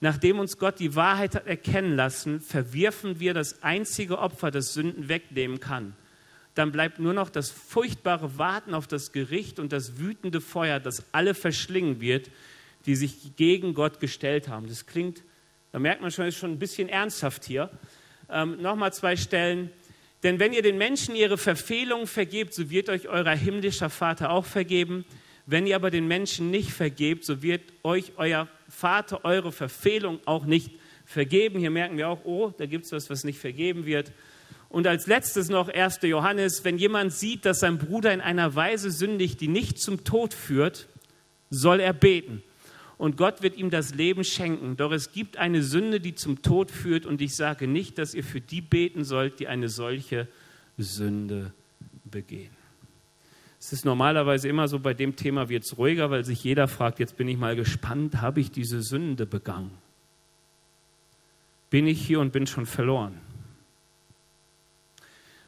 nachdem uns Gott die Wahrheit hat erkennen lassen, verwirfen wir das einzige Opfer, das Sünden wegnehmen kann. Dann bleibt nur noch das furchtbare Warten auf das Gericht und das wütende Feuer, das alle verschlingen wird, die sich gegen Gott gestellt haben. Das klingt, da merkt man schon, ist schon ein bisschen ernsthaft hier. Ähm, Nochmal zwei Stellen. Denn wenn ihr den Menschen ihre Verfehlungen vergebt, so wird euch euer himmlischer Vater auch vergeben. Wenn ihr aber den Menschen nicht vergebt, so wird euch euer Vater eure Verfehlung auch nicht vergeben. Hier merken wir auch, oh, da gibt es was, was nicht vergeben wird. Und als letztes noch 1. Johannes, wenn jemand sieht, dass sein Bruder in einer Weise sündigt, die nicht zum Tod führt, soll er beten und Gott wird ihm das Leben schenken. Doch es gibt eine Sünde, die zum Tod führt und ich sage nicht, dass ihr für die beten sollt, die eine solche Sünde begehen. Es ist normalerweise immer so, bei dem Thema wird es ruhiger, weil sich jeder fragt, jetzt bin ich mal gespannt, habe ich diese Sünde begangen? Bin ich hier und bin schon verloren?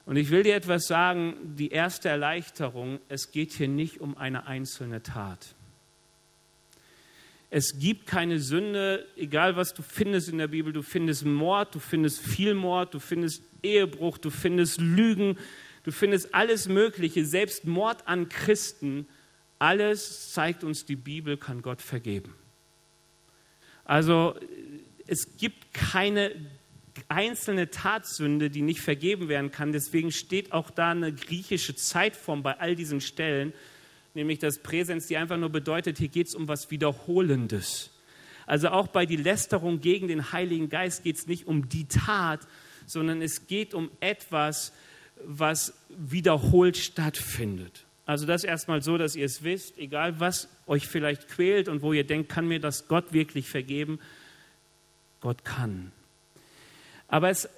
Und ich will dir etwas sagen, die erste Erleichterung, es geht hier nicht um eine einzelne Tat. Es gibt keine Sünde, egal was du findest in der Bibel. Du findest Mord, du findest viel Mord, du findest Ehebruch, du findest Lügen, du findest alles Mögliche, selbst Mord an Christen. Alles zeigt uns, die Bibel kann Gott vergeben. Also es gibt keine einzelne Tatsünde, die nicht vergeben werden kann. Deswegen steht auch da eine griechische Zeitform bei all diesen Stellen nämlich das Präsens, die einfach nur bedeutet, hier geht es um was Wiederholendes. Also auch bei die Lästerung gegen den Heiligen Geist geht es nicht um die Tat, sondern es geht um etwas, was wiederholt stattfindet. Also das erstmal so, dass ihr es wisst, egal was euch vielleicht quält und wo ihr denkt, kann mir das Gott wirklich vergeben? Gott kann. Aber es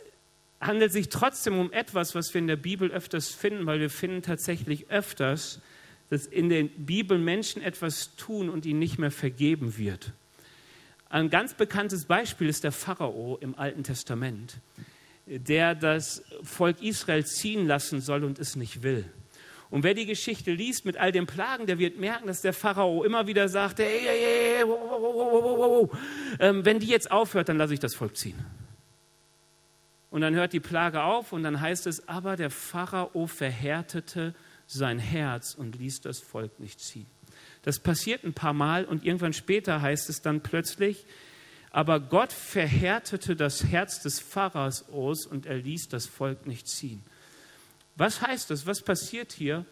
handelt sich trotzdem um etwas, was wir in der Bibel öfters finden, weil wir finden tatsächlich öfters, dass in der Bibel Menschen etwas tun und ihnen nicht mehr vergeben wird. Ein ganz bekanntes Beispiel ist der Pharao im Alten Testament, der das Volk Israel ziehen lassen soll und es nicht will. Und wer die Geschichte liest mit all den Plagen, der wird merken, dass der Pharao immer wieder sagt, hey, hey, hey, wow, wow, wow, ähm, wenn die jetzt aufhört, dann lasse ich das Volk ziehen. Und dann hört die Plage auf und dann heißt es, aber der Pharao verhärtete sein Herz und ließ das Volk nicht ziehen. Das passiert ein paar Mal und irgendwann später heißt es dann plötzlich, aber Gott verhärtete das Herz des Pharaos und er ließ das Volk nicht ziehen. Was heißt das? Was passiert hier?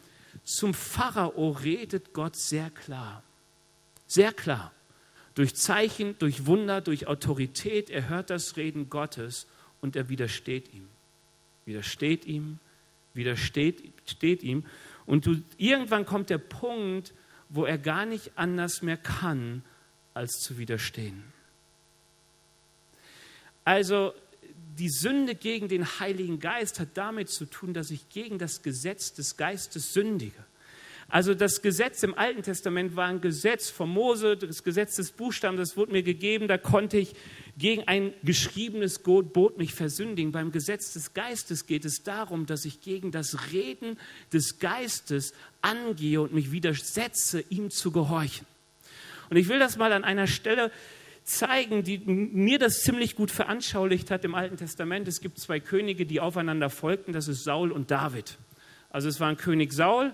Zum Pharao redet Gott sehr klar. Sehr klar. Durch Zeichen, durch Wunder, durch Autorität. Er hört das Reden Gottes und er widersteht ihm. Widersteht ihm, widersteht steht ihm. Und du, irgendwann kommt der Punkt, wo er gar nicht anders mehr kann, als zu widerstehen. Also die Sünde gegen den Heiligen Geist hat damit zu tun, dass ich gegen das Gesetz des Geistes sündige. Also das Gesetz im Alten Testament war ein Gesetz von Mose, das Gesetz des Buchstabens, das wurde mir gegeben, da konnte ich gegen ein geschriebenes Gebot mich versündigen. Beim Gesetz des Geistes geht es darum, dass ich gegen das Reden des Geistes angehe und mich widersetze, ihm zu gehorchen. Und ich will das mal an einer Stelle zeigen, die mir das ziemlich gut veranschaulicht hat im Alten Testament. Es gibt zwei Könige, die aufeinander folgten, das ist Saul und David. Also es war ein König Saul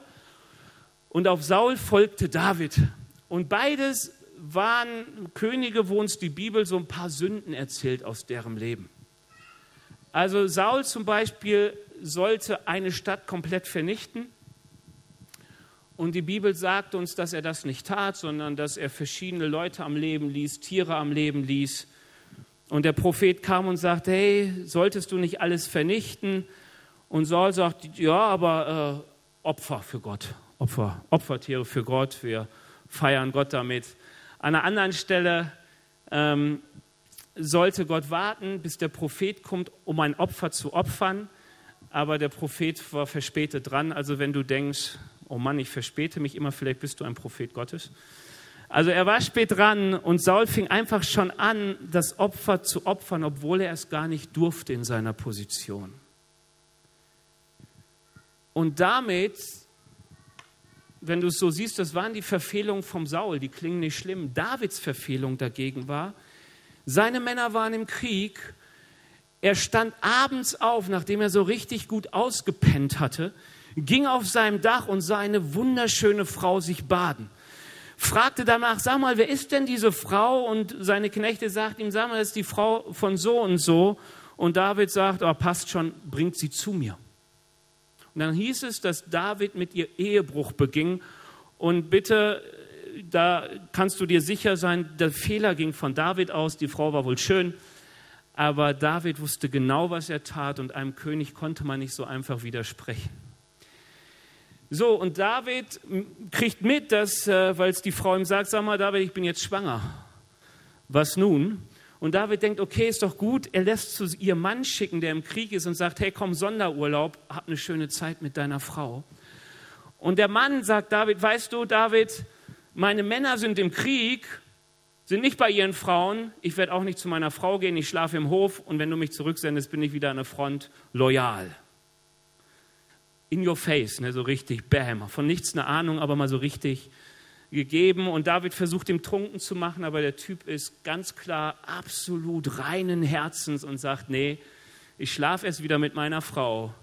und auf Saul folgte David. Und beides waren Könige, wo uns die Bibel so ein paar Sünden erzählt aus deren Leben. Also Saul zum Beispiel sollte eine Stadt komplett vernichten. Und die Bibel sagt uns, dass er das nicht tat, sondern dass er verschiedene Leute am Leben ließ, Tiere am Leben ließ. Und der Prophet kam und sagte, hey, solltest du nicht alles vernichten? Und Saul sagt, ja, aber äh, Opfer für Gott, Opfer, Opfertiere für Gott, wir feiern Gott damit. An einer anderen Stelle ähm, sollte Gott warten, bis der Prophet kommt, um ein Opfer zu opfern. Aber der Prophet war verspätet dran. Also wenn du denkst, oh Mann, ich verspäte mich immer, vielleicht bist du ein Prophet Gottes. Also er war spät dran und Saul fing einfach schon an, das Opfer zu opfern, obwohl er es gar nicht durfte in seiner Position. Und damit, wenn du es so siehst, das waren die Verfehlungen vom Saul, die klingen nicht schlimm. Davids Verfehlung dagegen war, seine Männer waren im Krieg, er stand abends auf, nachdem er so richtig gut ausgepennt hatte, ging auf seinem Dach und sah eine wunderschöne Frau sich baden. Fragte danach, sag mal, wer ist denn diese Frau? Und seine Knechte sagt ihm, sag mal, das ist die Frau von so und so. Und David sagt, oh, passt schon, bringt sie zu mir. Und dann hieß es, dass David mit ihr Ehebruch beging. Und bitte, da kannst du dir sicher sein, der Fehler ging von David aus. Die Frau war wohl schön, aber David wusste genau, was er tat und einem König konnte man nicht so einfach widersprechen. So, und David kriegt mit, dass, äh, weil es die Frau ihm sagt, sag mal, David, ich bin jetzt schwanger. Was nun? Und David denkt, okay, ist doch gut. Er lässt zu ihrem Mann schicken, der im Krieg ist, und sagt, hey, komm, Sonderurlaub, hab eine schöne Zeit mit deiner Frau. Und der Mann sagt David, weißt du, David, meine Männer sind im Krieg, sind nicht bei ihren Frauen. Ich werde auch nicht zu meiner Frau gehen, ich schlafe im Hof und wenn du mich zurücksendest, bin ich wieder an der Front loyal in your face, ne, so richtig, bam, von nichts eine Ahnung, aber mal so richtig gegeben. Und David versucht, ihm trunken zu machen, aber der Typ ist ganz klar absolut reinen Herzens und sagt, nee, ich schlafe erst wieder mit meiner Frau,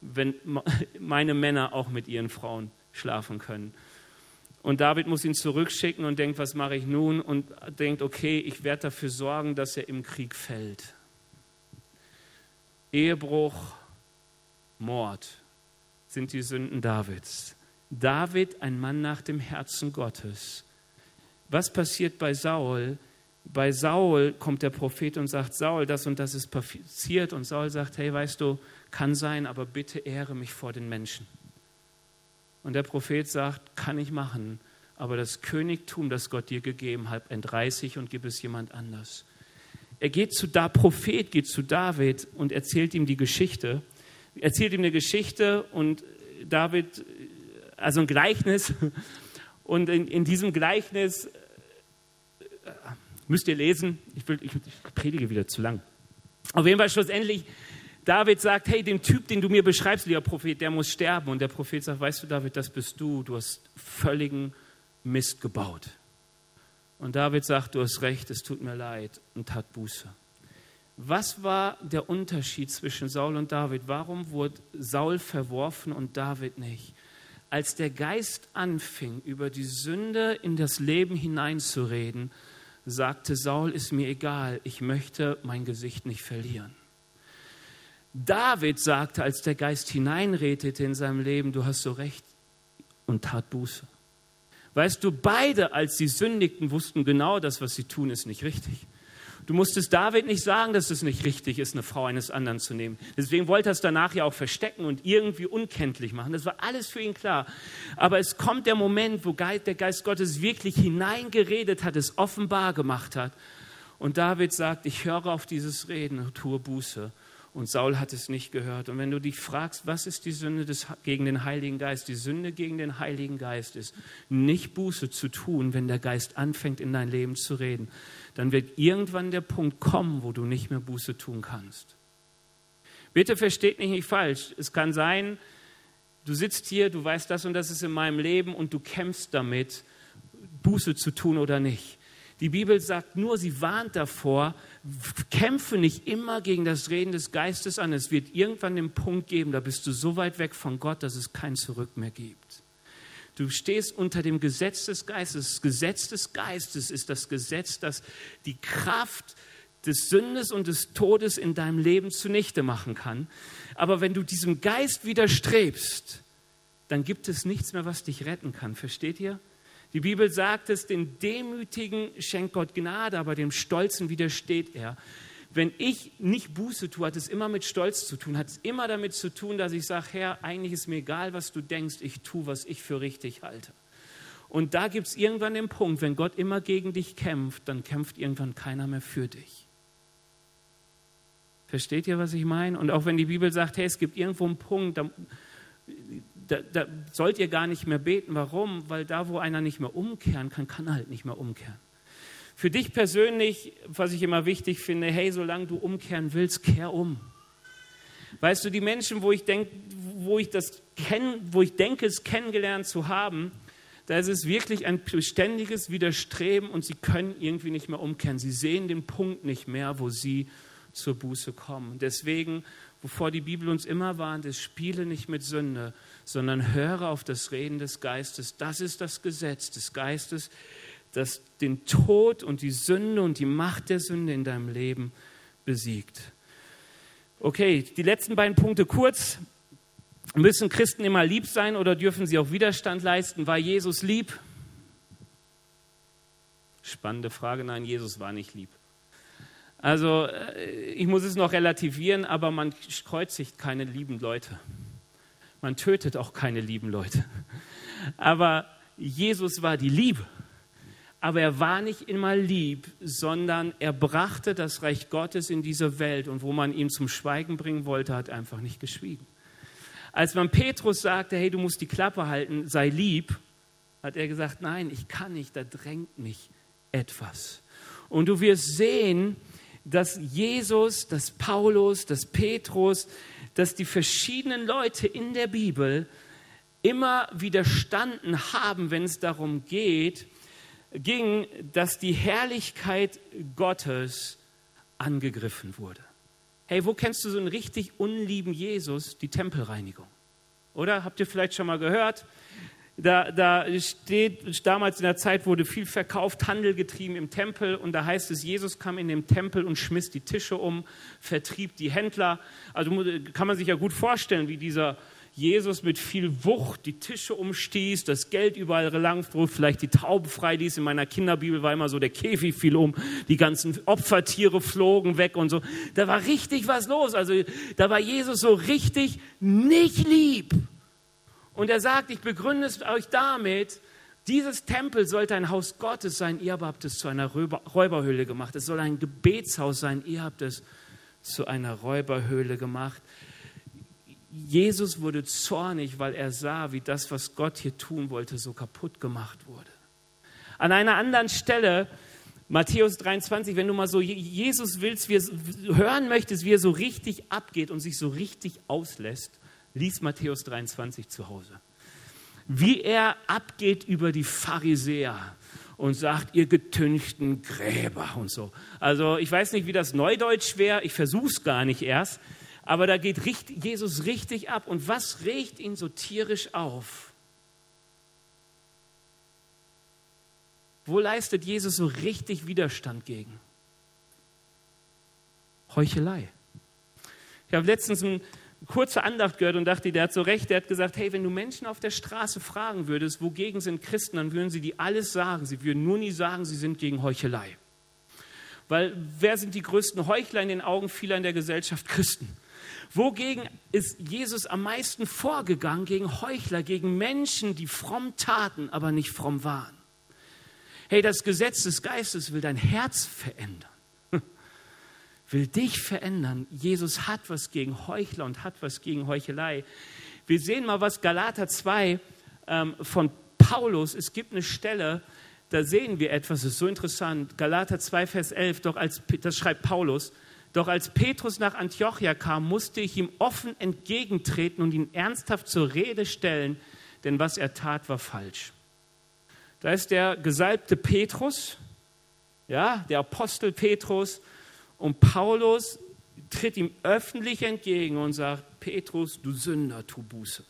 wenn meine Männer auch mit ihren Frauen schlafen können. Und David muss ihn zurückschicken und denkt, was mache ich nun? Und denkt, okay, ich werde dafür sorgen, dass er im Krieg fällt. Ehebruch, Mord sind die Sünden Davids. David, ein Mann nach dem Herzen Gottes. Was passiert bei Saul? Bei Saul kommt der Prophet und sagt, Saul, das und das ist passiert. Und Saul sagt, hey, weißt du, kann sein, aber bitte ehre mich vor den Menschen. Und der Prophet sagt, kann ich machen, aber das Königtum, das Gott dir gegeben hat, entreiße ich und gib es jemand anders. Er geht zu da Prophet, geht zu David und erzählt ihm die Geschichte erzählt ihm eine Geschichte und David, also ein Gleichnis. Und in, in diesem Gleichnis äh, müsst ihr lesen, ich, will, ich, ich predige wieder zu lang. Auf jeden Fall schlussendlich, David sagt, hey, den Typ, den du mir beschreibst, lieber Prophet, der muss sterben. Und der Prophet sagt, weißt du, David, das bist du, du hast völligen Mist gebaut. Und David sagt, du hast recht, es tut mir leid und tat Buße. Was war der Unterschied zwischen Saul und David? Warum wurde Saul verworfen und David nicht? Als der Geist anfing, über die Sünde in das Leben hineinzureden, sagte Saul, ist mir egal, ich möchte mein Gesicht nicht verlieren. David sagte, als der Geist hineinredete in seinem Leben, du hast so recht und tat Buße. Weißt du, beide, als sie sündigten, wussten genau, das, was sie tun, ist nicht richtig. Du musstest David nicht sagen, dass es nicht richtig ist, eine Frau eines anderen zu nehmen. Deswegen wollte er es danach ja auch verstecken und irgendwie unkenntlich machen. Das war alles für ihn klar. Aber es kommt der Moment, wo der Geist Gottes wirklich hineingeredet hat, es offenbar gemacht hat. Und David sagt, ich höre auf dieses Reden tue Buße. Und Saul hat es nicht gehört. Und wenn du dich fragst, was ist die Sünde des, gegen den Heiligen Geist? Die Sünde gegen den Heiligen Geist ist, nicht Buße zu tun, wenn der Geist anfängt, in dein Leben zu reden. Dann wird irgendwann der Punkt kommen, wo du nicht mehr Buße tun kannst. Bitte versteht mich nicht falsch. Es kann sein, du sitzt hier, du weißt, das und das ist in meinem Leben und du kämpfst damit, Buße zu tun oder nicht. Die Bibel sagt nur, sie warnt davor, kämpfe nicht immer gegen das Reden des Geistes an. Es wird irgendwann den Punkt geben, da bist du so weit weg von Gott, dass es kein Zurück mehr gibt. Du stehst unter dem Gesetz des Geistes. Das Gesetz des Geistes ist das Gesetz, das die Kraft des Sündes und des Todes in deinem Leben zunichte machen kann. Aber wenn du diesem Geist widerstrebst, dann gibt es nichts mehr, was dich retten kann. Versteht ihr? Die Bibel sagt es, den Demütigen schenkt Gott Gnade, aber dem Stolzen widersteht er. Wenn ich nicht Buße tue, hat es immer mit Stolz zu tun, hat es immer damit zu tun, dass ich sage, Herr, eigentlich ist mir egal, was du denkst, ich tue, was ich für richtig halte. Und da gibt es irgendwann den Punkt, wenn Gott immer gegen dich kämpft, dann kämpft irgendwann keiner mehr für dich. Versteht ihr, was ich meine? Und auch wenn die Bibel sagt, hey, es gibt irgendwo einen Punkt, da, da, sollt ihr gar nicht mehr beten. Warum? Weil da, wo einer nicht mehr umkehren kann, kann er halt nicht mehr umkehren. Für dich persönlich, was ich immer wichtig finde, hey, solange du umkehren willst, kehr um. Weißt du, die Menschen, wo ich, denk, wo ich das kenn, wo ich denke, es kennengelernt zu haben, da ist es wirklich ein beständiges Widerstreben und sie können irgendwie nicht mehr umkehren. Sie sehen den Punkt nicht mehr, wo sie zur Buße kommen. Deswegen, wovor die Bibel uns immer warnt, ist, spiele nicht mit Sünde, sondern höre auf das Reden des Geistes. Das ist das Gesetz des Geistes, das den Tod und die Sünde und die Macht der Sünde in deinem Leben besiegt. Okay, die letzten beiden Punkte kurz. Müssen Christen immer lieb sein oder dürfen sie auch Widerstand leisten? War Jesus lieb? Spannende Frage. Nein, Jesus war nicht lieb. Also äh, ich muss es noch relativieren, aber man kreuzigt keine lieben Leute. Man tötet auch keine lieben Leute. Aber Jesus war die Liebe. Aber er war nicht immer lieb, sondern er brachte das Reich Gottes in diese Welt und wo man ihn zum Schweigen bringen wollte, hat er einfach nicht geschwiegen. Als man Petrus sagte, hey, du musst die Klappe halten, sei lieb, hat er gesagt, nein, ich kann nicht, da drängt mich etwas. Und du wirst sehen, dass Jesus, dass Paulus, dass Petrus, dass die verschiedenen Leute in der Bibel immer widerstanden haben, wenn es darum geht, ging, dass die Herrlichkeit Gottes angegriffen wurde. Hey, wo kennst du so einen richtig unlieben Jesus? Die Tempelreinigung. Oder habt ihr vielleicht schon mal gehört? Da, da steht, damals in der Zeit wurde viel verkauft, Handel getrieben im Tempel und da heißt es, Jesus kam in den Tempel und schmiss die Tische um, vertrieb die Händler. Also kann man sich ja gut vorstellen, wie dieser Jesus mit viel Wucht die Tische umstieß, das Geld überall gelangt wurde, vielleicht die Tauben freiließ. In meiner Kinderbibel war immer so, der Käfig fiel um, die ganzen Opfertiere flogen weg und so. Da war richtig was los. Also da war Jesus so richtig nicht lieb. Und er sagt, ich begründe es euch damit, dieses Tempel sollte ein Haus Gottes sein, ihr habt es zu einer Räuberhöhle gemacht. Es soll ein Gebetshaus sein, ihr habt es zu einer Räuberhöhle gemacht. Jesus wurde zornig, weil er sah, wie das, was Gott hier tun wollte, so kaputt gemacht wurde. An einer anderen Stelle, Matthäus 23, wenn du mal so Jesus willst, wie er, hören möchtest, wie er so richtig abgeht und sich so richtig auslässt, Lies Matthäus 23 zu Hause. Wie er abgeht über die Pharisäer und sagt, ihr getünchten Gräber und so. Also ich weiß nicht, wie das Neudeutsch wäre, ich versuche es gar nicht erst, aber da geht Jesus richtig ab. Und was regt ihn so tierisch auf? Wo leistet Jesus so richtig Widerstand gegen? Heuchelei. Ich habe letztens ein kurze Andacht gehört und dachte, der hat so recht, der hat gesagt, hey, wenn du Menschen auf der Straße fragen würdest, wogegen sind Christen, dann würden sie die alles sagen. Sie würden nur nie sagen, sie sind gegen Heuchelei. Weil wer sind die größten Heuchler in den Augen vieler in der Gesellschaft? Christen. Wogegen ist Jesus am meisten vorgegangen? Gegen Heuchler, gegen Menschen, die fromm taten, aber nicht fromm waren. Hey, das Gesetz des Geistes will dein Herz verändern will dich verändern. Jesus hat was gegen Heuchler und hat was gegen Heuchelei. Wir sehen mal, was Galater 2 ähm, von Paulus, es gibt eine Stelle, da sehen wir etwas, das ist so interessant. Galater 2, Vers 11, doch als, das schreibt Paulus, doch als Petrus nach Antiochia kam, musste ich ihm offen entgegentreten und ihn ernsthaft zur Rede stellen, denn was er tat, war falsch. Da ist der gesalbte Petrus, ja, der Apostel Petrus. Und Paulus tritt ihm öffentlich entgegen und sagt, Petrus, du Sünder, tu Buße.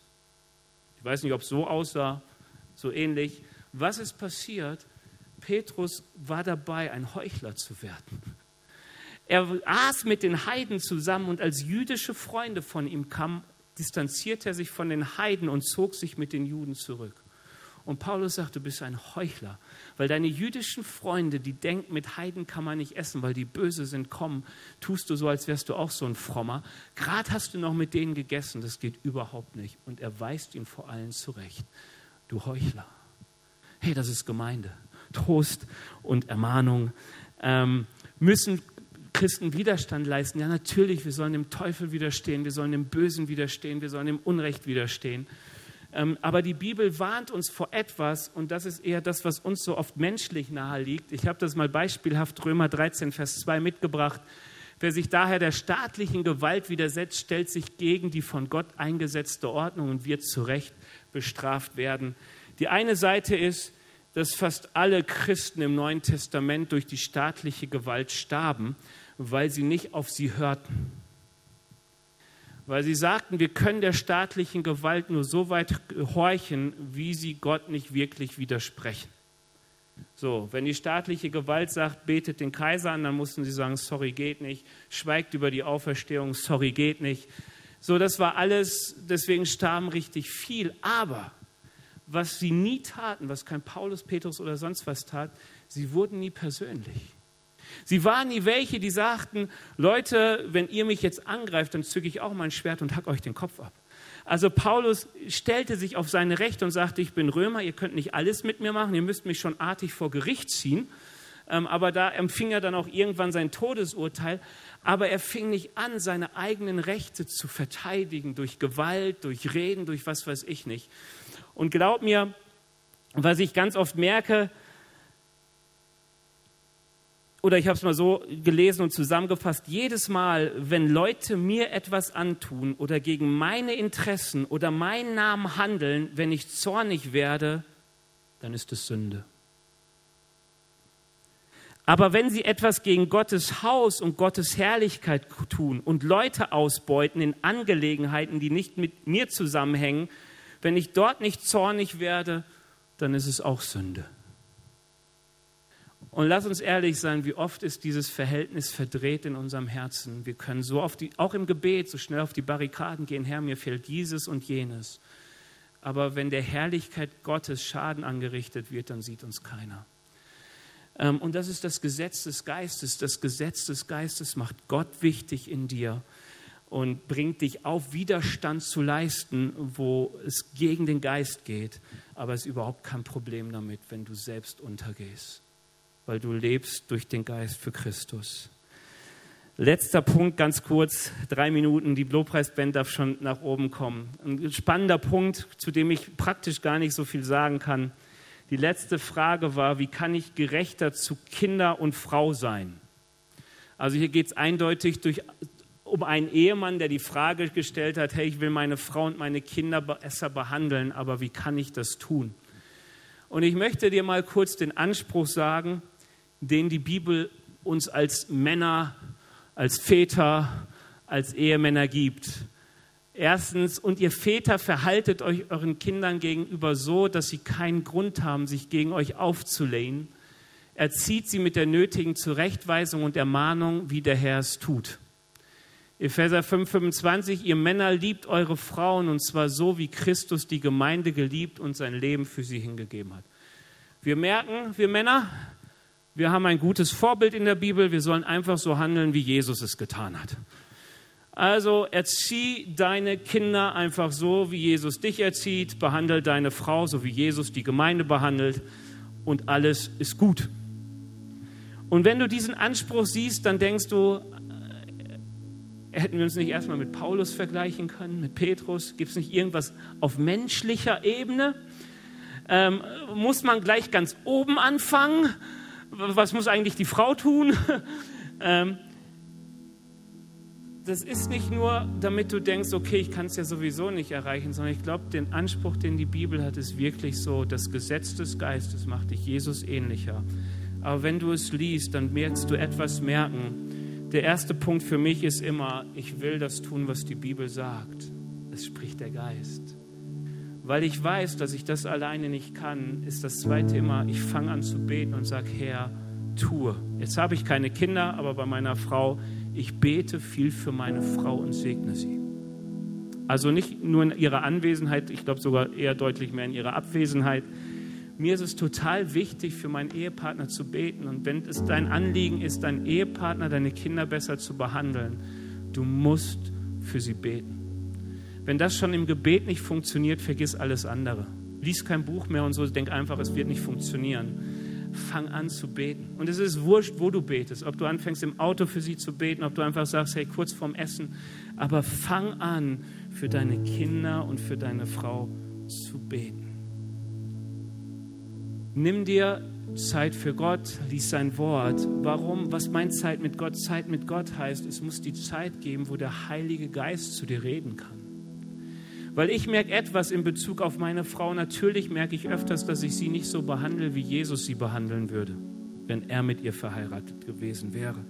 Ich weiß nicht, ob es so aussah, so ähnlich. Was ist passiert? Petrus war dabei, ein Heuchler zu werden. Er aß mit den Heiden zusammen und als jüdische Freunde von ihm kamen, distanzierte er sich von den Heiden und zog sich mit den Juden zurück. Und Paulus sagt, du bist ein Heuchler, weil deine jüdischen Freunde, die denken, mit Heiden kann man nicht essen, weil die böse sind, kommen, tust du so, als wärst du auch so ein Frommer. Gerade hast du noch mit denen gegessen, das geht überhaupt nicht. Und er weist ihn vor allen zurecht. Du Heuchler. Hey, das ist Gemeinde. Trost und Ermahnung. Ähm, müssen Christen Widerstand leisten? Ja, natürlich, wir sollen dem Teufel widerstehen, wir sollen dem Bösen widerstehen, wir sollen dem Unrecht widerstehen. Ähm, aber die Bibel warnt uns vor etwas und das ist eher das, was uns so oft menschlich nahe liegt. Ich habe das mal beispielhaft Römer 13, Vers 2 mitgebracht. Wer sich daher der staatlichen Gewalt widersetzt, stellt sich gegen die von Gott eingesetzte Ordnung und wird zu Recht bestraft werden. Die eine Seite ist, dass fast alle Christen im Neuen Testament durch die staatliche Gewalt starben, weil sie nicht auf sie hörten. Weil sie sagten, wir können der staatlichen Gewalt nur so weit horchen, wie sie Gott nicht wirklich widersprechen. So, wenn die staatliche Gewalt sagt, betet den Kaiser an, dann mussten sie sagen, sorry, geht nicht. Schweigt über die Auferstehung, sorry, geht nicht. So, das war alles, deswegen starben richtig viel. Aber was sie nie taten, was kein Paulus, Petrus oder sonst was tat, sie wurden nie persönlich. Sie waren nie welche, die sagten, Leute, wenn ihr mich jetzt angreift, dann zücke ich auch mein Schwert und hack euch den Kopf ab. Also Paulus stellte sich auf seine Rechte und sagte, ich bin Römer, ihr könnt nicht alles mit mir machen, ihr müsst mich schon artig vor Gericht ziehen. Ähm, aber da empfing er dann auch irgendwann sein Todesurteil. Aber er fing nicht an, seine eigenen Rechte zu verteidigen durch Gewalt, durch Reden, durch was weiß ich nicht. Und glaub mir, was ich ganz oft merke, oder ich habe es mal so gelesen und zusammengefasst, jedes Mal, wenn Leute mir etwas antun oder gegen meine Interessen oder meinen Namen handeln, wenn ich zornig werde, dann ist es Sünde. Aber wenn sie etwas gegen Gottes Haus und Gottes Herrlichkeit tun und Leute ausbeuten in Angelegenheiten, die nicht mit mir zusammenhängen, wenn ich dort nicht zornig werde, dann ist es auch Sünde. Und lass uns ehrlich sein, wie oft ist dieses Verhältnis verdreht in unserem Herzen. Wir können so oft, auch im Gebet, so schnell auf die Barrikaden gehen, Herr, mir fehlt dieses und jenes. Aber wenn der Herrlichkeit Gottes Schaden angerichtet wird, dann sieht uns keiner. Ähm, und das ist das Gesetz des Geistes. Das Gesetz des Geistes macht Gott wichtig in dir und bringt dich auf, Widerstand zu leisten, wo es gegen den Geist geht. Aber es ist überhaupt kein Problem damit, wenn du selbst untergehst, weil du lebst durch den Geist für Christus. Letzter Punkt, ganz kurz, drei Minuten, die Lobpreisband darf schon nach oben kommen. Ein spannender Punkt, zu dem ich praktisch gar nicht so viel sagen kann. Die letzte Frage war, wie kann ich gerechter zu Kinder und Frau sein? Also hier geht es eindeutig durch, um einen Ehemann, der die Frage gestellt hat, hey, ich will meine Frau und meine Kinder besser behandeln, aber wie kann ich das tun? Und ich möchte dir mal kurz den Anspruch sagen, den die Bibel uns als Männer, als Väter, als Ehemänner gibt. Erstens, und ihr Väter verhaltet euch euren Kindern gegenüber so, dass sie keinen Grund haben, sich gegen euch aufzulehnen. Erzieht sie mit der nötigen Zurechtweisung und Ermahnung, wie der Herr es tut. Epheser 5,25, ihr Männer liebt eure Frauen und zwar so, wie Christus die Gemeinde geliebt und sein Leben für sie hingegeben hat. Wir merken, wir Männer, wir haben ein gutes Vorbild in der Bibel, wir sollen einfach so handeln, wie Jesus es getan hat. Also erzieh deine Kinder einfach so, wie Jesus dich erzieht, behandle deine Frau so, wie Jesus die Gemeinde behandelt und alles ist gut. Und wenn du diesen Anspruch siehst, dann denkst du, Hätten wir uns nicht erstmal mit Paulus vergleichen können, mit Petrus? Gibt es nicht irgendwas auf menschlicher Ebene? Ähm, muss man gleich ganz oben anfangen? Was muss eigentlich die Frau tun? ähm, das ist nicht nur, damit du denkst, okay, ich kann es ja sowieso nicht erreichen, sondern ich glaube, den Anspruch, den die Bibel hat, ist wirklich so, das Gesetz des Geistes macht dich Jesus ähnlicher. Aber wenn du es liest, dann merkst du etwas merken. Der erste Punkt für mich ist immer, ich will das tun, was die Bibel sagt. Es spricht der Geist. Weil ich weiß, dass ich das alleine nicht kann, ist das zweite immer, ich fange an zu beten und sage, Herr, tue. Jetzt habe ich keine Kinder, aber bei meiner Frau, ich bete viel für meine Frau und segne sie. Also nicht nur in ihrer Anwesenheit, ich glaube sogar eher deutlich mehr in ihrer Abwesenheit. Mir ist es total wichtig, für meinen Ehepartner zu beten. Und wenn es dein Anliegen ist, deinen Ehepartner, deine Kinder besser zu behandeln, du musst für sie beten. Wenn das schon im Gebet nicht funktioniert, vergiss alles andere. Lies kein Buch mehr und so, denk einfach, es wird nicht funktionieren. Fang an zu beten. Und es ist wurscht, wo du betest. Ob du anfängst im Auto für sie zu beten, ob du einfach sagst, hey, kurz vorm Essen. Aber fang an, für deine Kinder und für deine Frau zu beten. Nimm dir Zeit für Gott, lies sein Wort. Warum? Was meint Zeit mit Gott? Zeit mit Gott heißt, es muss die Zeit geben, wo der Heilige Geist zu dir reden kann. Weil ich merke etwas in Bezug auf meine Frau. Natürlich merke ich öfters, dass ich sie nicht so behandle, wie Jesus sie behandeln würde, wenn er mit ihr verheiratet gewesen wäre.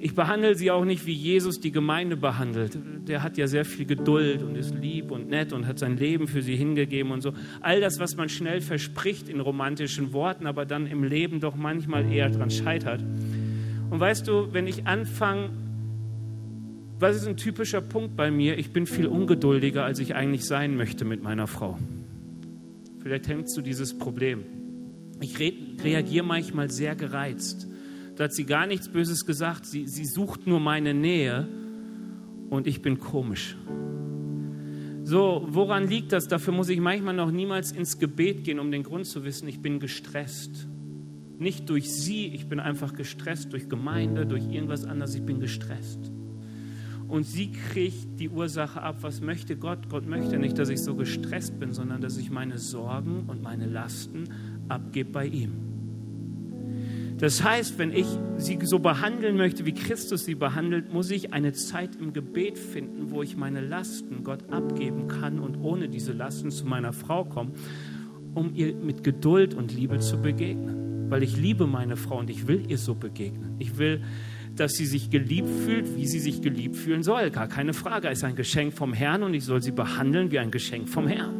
Ich behandle sie auch nicht, wie Jesus die Gemeinde behandelt. Der hat ja sehr viel Geduld und ist lieb und nett und hat sein Leben für sie hingegeben und so. All das, was man schnell verspricht in romantischen Worten, aber dann im Leben doch manchmal eher dran scheitert. Und weißt du, wenn ich anfange, was ist ein typischer Punkt bei mir? Ich bin viel ungeduldiger, als ich eigentlich sein möchte mit meiner Frau. Vielleicht hängt du dieses Problem. Ich re reagiere manchmal sehr gereizt. Da hat sie gar nichts Böses gesagt. Sie, sie sucht nur meine Nähe und ich bin komisch. So, woran liegt das? Dafür muss ich manchmal noch niemals ins Gebet gehen, um den Grund zu wissen, ich bin gestresst. Nicht durch sie, ich bin einfach gestresst, durch Gemeinde, durch irgendwas anderes, ich bin gestresst und sie kriegt die Ursache ab. Was möchte Gott? Gott möchte nicht, dass ich so gestresst bin, sondern dass ich meine Sorgen und meine Lasten abgebe bei ihm. Das heißt, wenn ich sie so behandeln möchte, wie Christus sie behandelt, muss ich eine Zeit im Gebet finden, wo ich meine Lasten Gott abgeben kann und ohne diese Lasten zu meiner Frau komme, um ihr mit Geduld und Liebe zu begegnen. Weil ich liebe meine Frau und ich will ihr so begegnen. Ich will dass sie sich geliebt fühlt, wie sie sich geliebt fühlen soll. Gar keine Frage. Es ist ein Geschenk vom Herrn und ich soll sie behandeln wie ein Geschenk vom Herrn.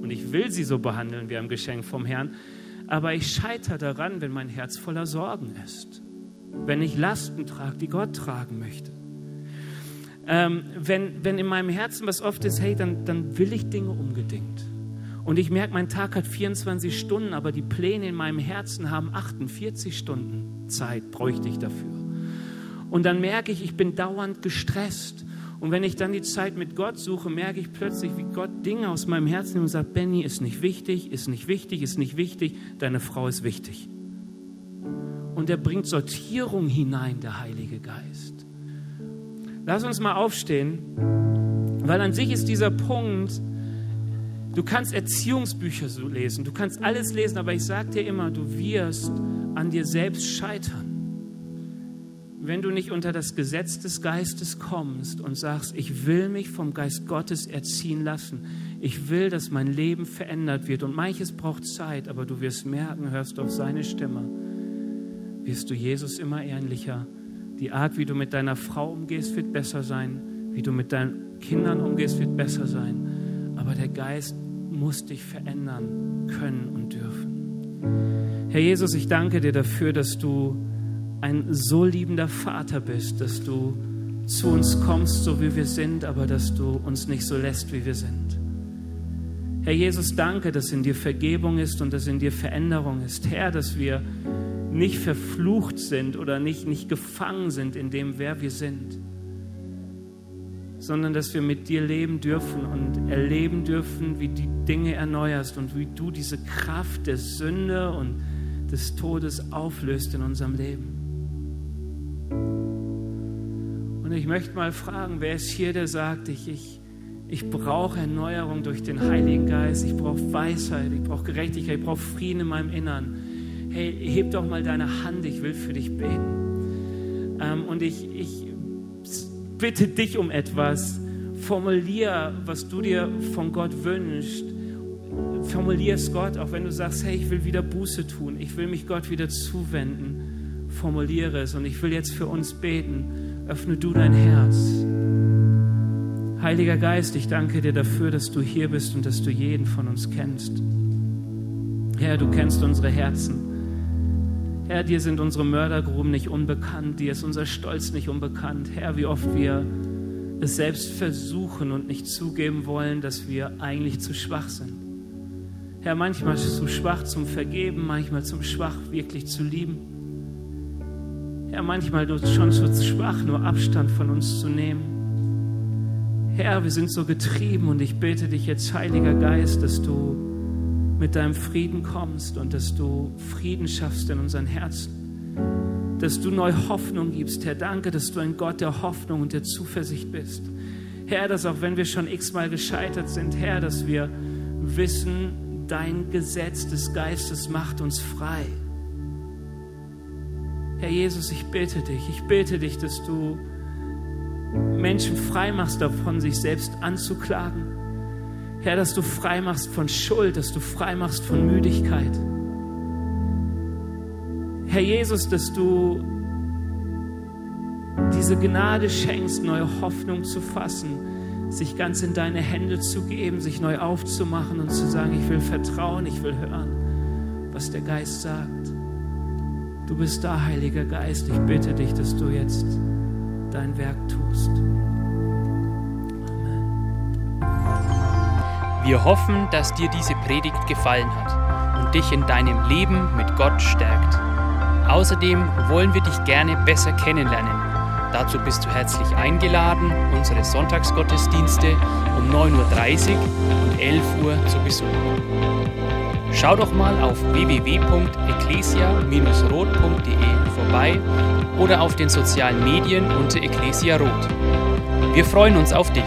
Und ich will sie so behandeln wie ein Geschenk vom Herrn. Aber ich scheitere daran, wenn mein Herz voller Sorgen ist. Wenn ich Lasten trage, die Gott tragen möchte. Ähm, wenn, wenn in meinem Herzen was oft ist, hey, dann, dann will ich Dinge unbedingt. Und ich merke, mein Tag hat 24 Stunden, aber die Pläne in meinem Herzen haben 48 Stunden Zeit, bräuchte ich dafür. Und dann merke ich, ich bin dauernd gestresst. Und wenn ich dann die Zeit mit Gott suche, merke ich plötzlich, wie Gott Dinge aus meinem Herzen nimmt und sagt, Benny, ist nicht wichtig, ist nicht wichtig, ist nicht wichtig, deine Frau ist wichtig. Und er bringt Sortierung hinein, der Heilige Geist. Lass uns mal aufstehen, weil an sich ist dieser Punkt, du kannst Erziehungsbücher lesen, du kannst alles lesen, aber ich sage dir immer, du wirst an dir selbst scheitern wenn du nicht unter das Gesetz des Geistes kommst und sagst, ich will mich vom Geist Gottes erziehen lassen, ich will, dass mein Leben verändert wird und manches braucht Zeit, aber du wirst merken, hörst auf seine Stimme, wirst du Jesus immer ähnlicher. Die Art, wie du mit deiner Frau umgehst, wird besser sein, wie du mit deinen Kindern umgehst, wird besser sein, aber der Geist muss dich verändern können und dürfen. Herr Jesus, ich danke dir dafür, dass du ein so liebender Vater bist, dass du zu uns kommst, so wie wir sind, aber dass du uns nicht so lässt, wie wir sind. Herr Jesus, danke, dass in dir Vergebung ist und dass in dir Veränderung ist. Herr, dass wir nicht verflucht sind oder nicht, nicht gefangen sind in dem, wer wir sind, sondern dass wir mit dir leben dürfen und erleben dürfen, wie die Dinge erneuerst und wie du diese Kraft der Sünde und des Todes auflöst in unserem Leben. Und ich möchte mal fragen, wer ist hier, der sagt, ich, ich, ich brauche Erneuerung durch den Heiligen Geist, ich brauche Weisheit, ich brauche Gerechtigkeit, ich brauche Frieden in meinem Innern. Hey, heb doch mal deine Hand, ich will für dich beten. Ähm, und ich, ich bitte dich um etwas. Formulier, was du dir von Gott wünschst. formulier es Gott, auch wenn du sagst, hey, ich will wieder Buße tun, ich will mich Gott wieder zuwenden, formuliere es und ich will jetzt für uns beten. Öffne du dein Herz. Heiliger Geist, ich danke dir dafür, dass du hier bist und dass du jeden von uns kennst. Herr, du kennst unsere Herzen. Herr, dir sind unsere Mördergruben nicht unbekannt, dir ist unser Stolz nicht unbekannt. Herr, wie oft wir es selbst versuchen und nicht zugeben wollen, dass wir eigentlich zu schwach sind. Herr, manchmal zu schwach zum Vergeben, manchmal zu schwach wirklich zu lieben. Herr, manchmal schon zu schwach, nur Abstand von uns zu nehmen. Herr, wir sind so getrieben und ich bete dich jetzt, Heiliger Geist, dass du mit deinem Frieden kommst und dass du Frieden schaffst in unseren Herzen. Dass du neue Hoffnung gibst. Herr, danke, dass du ein Gott der Hoffnung und der Zuversicht bist. Herr, dass auch wenn wir schon x-mal gescheitert sind, Herr, dass wir wissen, dein Gesetz des Geistes macht uns frei. Herr Jesus, ich bitte dich, ich bitte dich, dass du Menschen frei machst davon, sich selbst anzuklagen Herr, dass du frei machst von Schuld, dass du frei machst von Müdigkeit. Herr Jesus, dass du diese Gnade schenkst, neue Hoffnung zu fassen, sich ganz in deine Hände zu geben, sich neu aufzumachen und zu sagen, ich will vertrauen, ich will hören, was der Geist sagt. Du bist da, Heiliger Geist. Ich bitte dich, dass du jetzt dein Werk tust. Wir hoffen, dass dir diese Predigt gefallen hat und dich in deinem Leben mit Gott stärkt. Außerdem wollen wir dich gerne besser kennenlernen. Dazu bist du herzlich eingeladen, unsere Sonntagsgottesdienste um 9.30 Uhr und 11 Uhr zu besuchen. Schau doch mal auf www.ecclesia-rot.de vorbei oder auf den sozialen Medien unter Ecclesia Rot. Wir freuen uns auf dich.